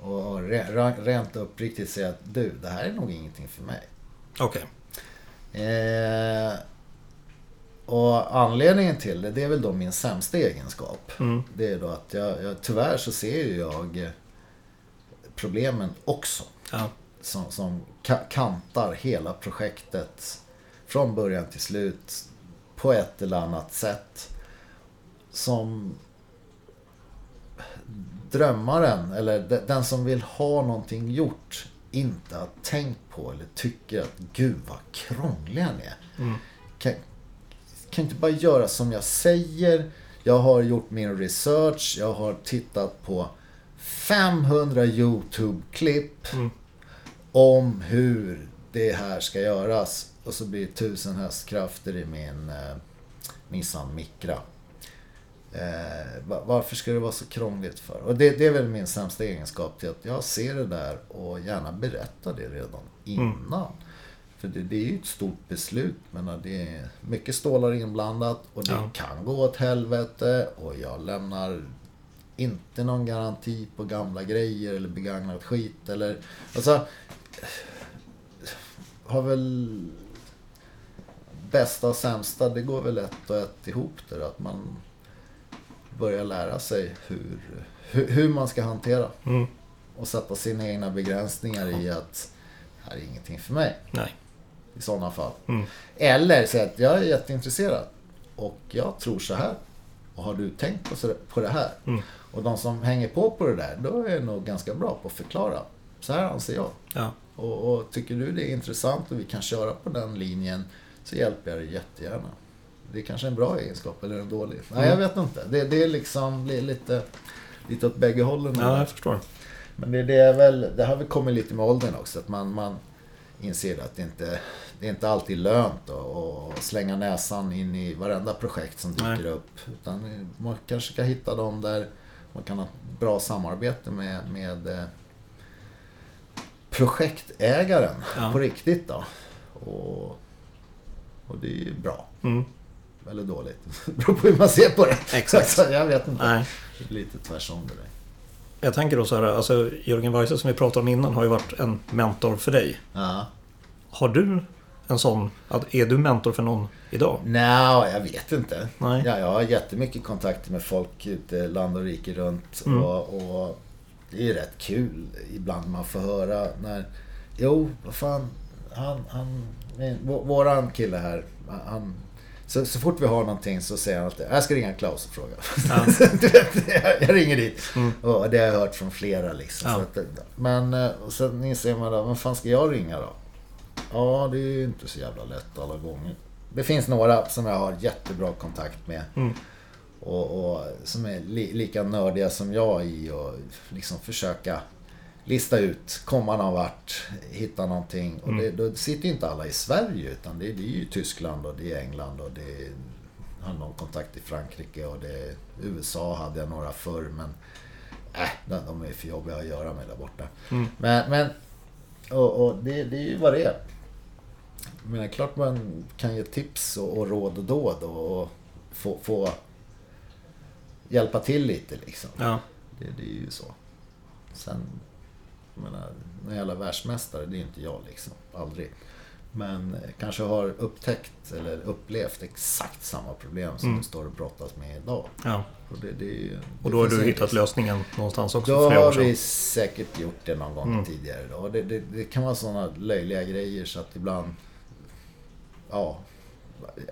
Och re, rent uppriktigt säga att du, det här är nog ingenting för mig. okej. Eh, och anledningen till det, det är väl då min sämsta egenskap. Mm. Det är då att jag, jag tyvärr så ser ju jag eh, problemen också. Ja. Som, som ka- kantar hela projektet från början till slut på ett eller annat sätt. Som drömmaren, eller de- den som vill ha någonting gjort, inte har tänkt på eller tycker att gud vad krångliga ni är. Mm. Kan, kan inte bara göra som jag säger. Jag har gjort min research. Jag har tittat på 500 YouTube-klipp Mm. om hur det här ska göras. Och så blir det 1000 hästkrafter i min eh, Nissan Micra. Eh, va- varför ska det vara så krångligt för? Och det, det är väl min sämsta egenskap till att jag ser det där och gärna berättar det redan innan. För det, det är ju ett stort beslut. Men det är mycket stålar inblandat och det Ja. kan gå åt helvete. Och jag lämnar inte någon garanti på gamla grejer eller begagnat skit. Eller, alltså, har väl bästa och sämsta, det går väl ett och ett ihop där. Att man, börja lära sig hur, hur, hur man ska hantera. Mm. Och sätta sina egna begränsningar i att det här är ingenting för mig. Nej. I sådana fall. Mm. Eller säga att jag är jätteintresserad. Och jag tror så här. Och har du tänkt på, så, på det här? Mm. Och de som hänger på på det där, då är jag nog ganska bra på att förklara. Så här anser jag. Ja. Och, och tycker du det är intressant och vi kan köra på den linjen så hjälper jag dig jättegärna. Det är kanske en bra egenskap eller en dålig. Nej, Mm. jag vet inte. Det, det är liksom det är lite, lite åt bägge hållen. ja, jag förstår. Men det, det, är väl, det har väl kommit lite med åldern också. Att man, man inser att det inte det är inte alltid lönt att att slänga näsan in i varenda projekt som dyker Nej. upp. Utan man kanske ska hitta dem där man kan ha ett bra samarbete med, med eh, projektägaren Ja. på riktigt då. Och, och det är ju bra. Mm. Eller dåligt. Det beror på hur man ser på det. Exakt. Jag vet inte. Nej. Lite tvärsom det där. Jag tänker då så här, alltså Jörgen Weise som vi pratade om innan har ju varit en mentor för dig. Ja. Har du en sån, att är du mentor för någon idag? Nej, jag vet inte. Nej. Ja, jag har jättemycket kontakter med folk ute land och rike runt. Mm. Och, och det är rätt kul ibland man får höra när... Jo, vad fan. Han, han, våran kille här. Han, så, så fort vi har någonting så säger han alltid jag ska ringa Klaus och fråga. Ja. du vet, jag, jag ringer dit. Mm. Och det har jag hört från flera liksom. Ja. Så att, men eh, och sen inser man då, vem fan ska jag ringa då? Ja, det är ju inte så jävla lätt alla gånger. Det finns några som jag har jättebra kontakt med. Mm. Och, och som är li, lika nördiga som jag i och liksom försöka lista ut, komma någon vart, hitta någonting. Och det, då sitter ju inte alla i Sverige utan det, det är ju Tyskland och det är England och det är, jag har någon kontakt i Frankrike och det USA hade jag några förr men äh, de är för jobbiga att göra med där borta. Mm. Men, men och, och det, det är ju vad det är. Men det är klart man kan ge tips och, och råd och dåd och, och få, få hjälpa till lite liksom. Ja. Det, det är ju så. Sen, jag menar, någon jävla världsmästare, det är inte jag liksom. Aldrig. Men eh, kanske har upptäckt eller upplevt exakt samma problem som Mm. du står och brottas med idag. ja. Och, det, det ju, Och det då har du hittat lösningen någonstans också Då har vi säkert gjort det någon gång Mm. tidigare. Då. Det, det, det kan vara sådana löjliga grejer så att ibland... Ja.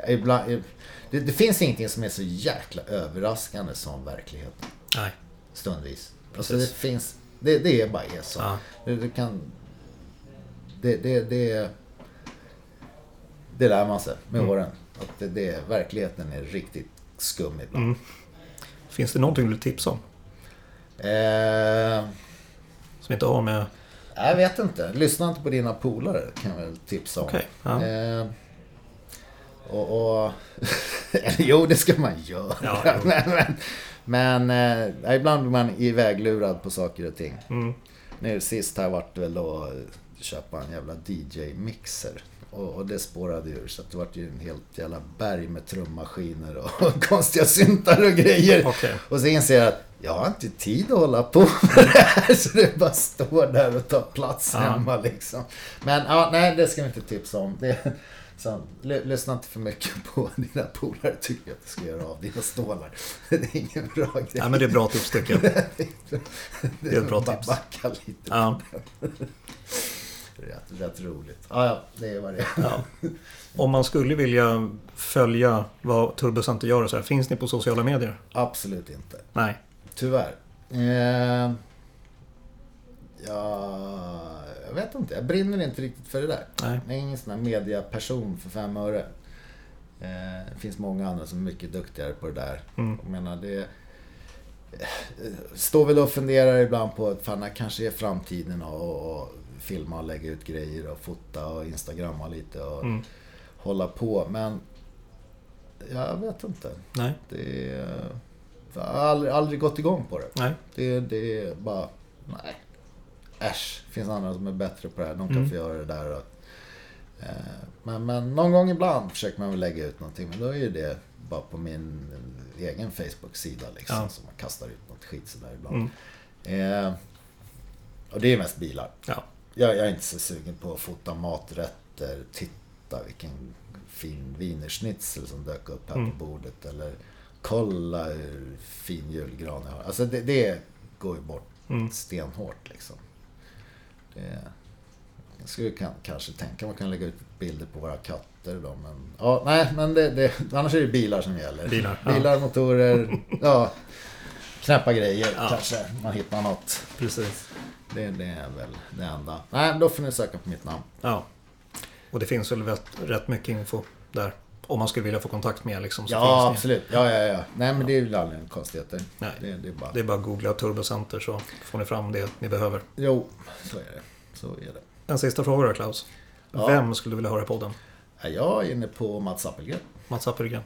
Ibland, det, det finns ingenting som är så jäkla överraskande som verkligheten. Nej. Stundvis. Alltså det finns... Det, det är bara är så. Ja. Det, det kan... Det, det, det, det lär man sig med Mm. åren. Att det, det, verkligheten är riktigt skum ibland. Mm. Finns det någonting du vill tipsa om? Eh, Som inte har med... Jag vet inte. Lyssna inte på dina polare kan jag väl tipsa om. Okej. Ja. Eh, och, och jo, det ska man göra. Ja, jo. men men eh, ibland blir man iväglurad på saker och ting. Mm. Nu sist här vart väl då att köpa en jävla DJ-mixer. Och, och det spårade ur så att det vart ju en helt jävla berg med trummaskiner och konstiga syntar och grejer. Okej. Och så inser jag att jag har inte tid att hålla på med det här. Så det bara står där och tar plats Ja. hemma liksom. Men ja, nej, det ska vi inte tipsa om. Det, ly- lyssna inte för mycket på dina polare tycker att du ska göra av dina stålar. Det är ingen bra grej. Ja, men det är bra tips tycker jag. det är ett bra tips. Backa lite. Ja. Rätt, rätt roligt. Ja, ja, det är vad det är. Ja. Om man skulle vilja följa vad Turbocenter gör och så här, finns ni på sociala medier? Absolut inte. Nej. Tyvärr. Eh, ja, jag vet inte. Jag brinner inte riktigt för det där. Nej. Jag är ingen sån här mediaperson för fem öre. Eh, det finns många andra som är mycket duktigare på det där. Mm. Jag menar, det... eh, Står väl och funderar ibland på att fan, det kanske är framtiden och, och filma och lägga ut grejer och fota och instagramma lite och Mm. hålla på. Men jag vet inte. Nej. Det. Jag har aldrig, aldrig gått igång på det. Nej. Det, det är bara... Nej. Äsch. Det finns andra som är bättre på det här. De kan Mm. få göra det där. Och, eh, men, men någon gång ibland försöker man väl lägga ut någonting. Men då är ju det bara på min egen Facebook-sida. Liksom, Ja. Så man kastar ut något skit sådär ibland. Mm. Eh, och det är mest bilar. Ja. Jag, jag är inte så sugen på att fota maträtter. Titta vilken fin wienerschnitzel som dök upp här Mm. på bordet. Eller kolla hur fin julgran jag har. Alltså det, det går ju bort Mm. stenhårt liksom. Det, jag skulle kan, kanske tänka man kan lägga ut bilder på våra katter då, men... Ja, nej, men det, det, annars är det bilar som gäller. Bilar, ja. Bilar, motorer, ja. Knäppa grejer Ja. kanske. Man hittar något. Precis. Det, det är väl det enda. Nej, då får ni söka på mitt namn. Ja. Och det finns väl rätt, rätt mycket info där. Om man skulle vilja få kontakt med er liksom. Så Ja, absolut. Ja, ja, ja. Nej, men det är ju aldrig några konstigheter. Nej. Det, det är bara... det är bara att googla Turbocenter så får ni fram det ni behöver. Jo, så är det. Så är det. En sista fråga då Klaus. Ja. Vem skulle du vilja höra i podden? Är jag inne på Mats Appelgren? Mats Appelgren.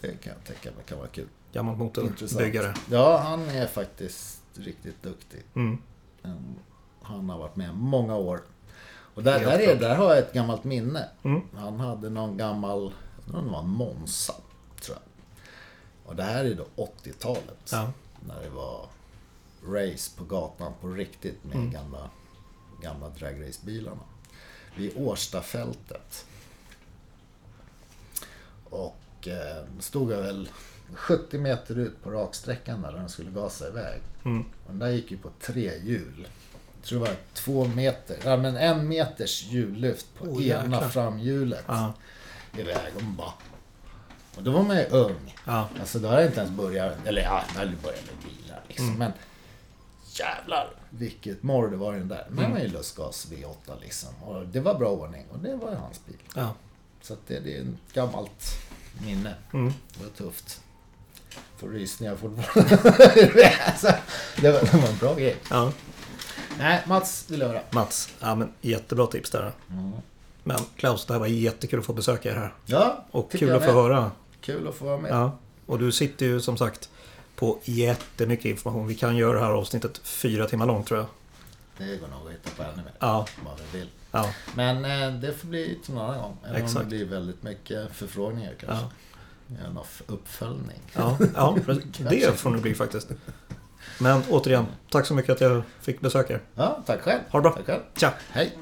Det kan jag tänka mig kan vara kul. Gammal motorbyggare. Ja, han är faktiskt riktigt duktig. Mm. Um, Han har varit med många år. Och där, där, är, där har jag ett gammalt minne. Mm. Han hade någon gammal, jag undrar om det var en Monza, tror jag. Och det här är då 80-talet. Ja. När det var race på gatan på riktigt med Mm. gamla, gamla dragracebilarna. Vid Årstafältet. Och eh, stod jag väl 70 meter ut på raksträckan där den skulle gasa iväg. Mm. Och den där gick ju på tre hjul. Jag tror det var två meter, ja men en meters hjullyft på Oh, ena jäklar. framhjulet. Ja. Iväg och bara... Och då var man ju ung. Ja. Alltså då hade jag inte ens börjat, eller ja, jag hade börjat med bilar liksom. Mm. Men jävlar vilket morr det var i den där. Men Mm. var ju lustgas V8 liksom. Och det var bra ordning och det var ju hans bil. Ja. Så att det, det är ett gammalt minne. Mm. Det var tufft. Får rysningar fortfarande. Det, var, det var en bra grej. ja. Nej, Mats vill jag höra. Mats. Ja, men jättebra tips där. Mm. Men Klaus, det här var jättekul att få besöka er här. Ja, Och kul att få höra. Kul att få vara med. Ja. Och du sitter ju som sagt på jättemycket information. Vi kan göra det här avsnittet fyra timmar långt tror jag. Det går nog att hitta på ännu mer. Ja. Vad vi vill. Ja. Men eh, det får bli till någon annan gång. Även om Exakt. det blir väldigt mycket förfrågningar kanske. En off- uppföljning. Ja, ja det får det bli faktiskt. Men återigen, tack så mycket att jag fick besöka er. Ja, tack själv. Ha det bra. Tack själv. Tja! Hej.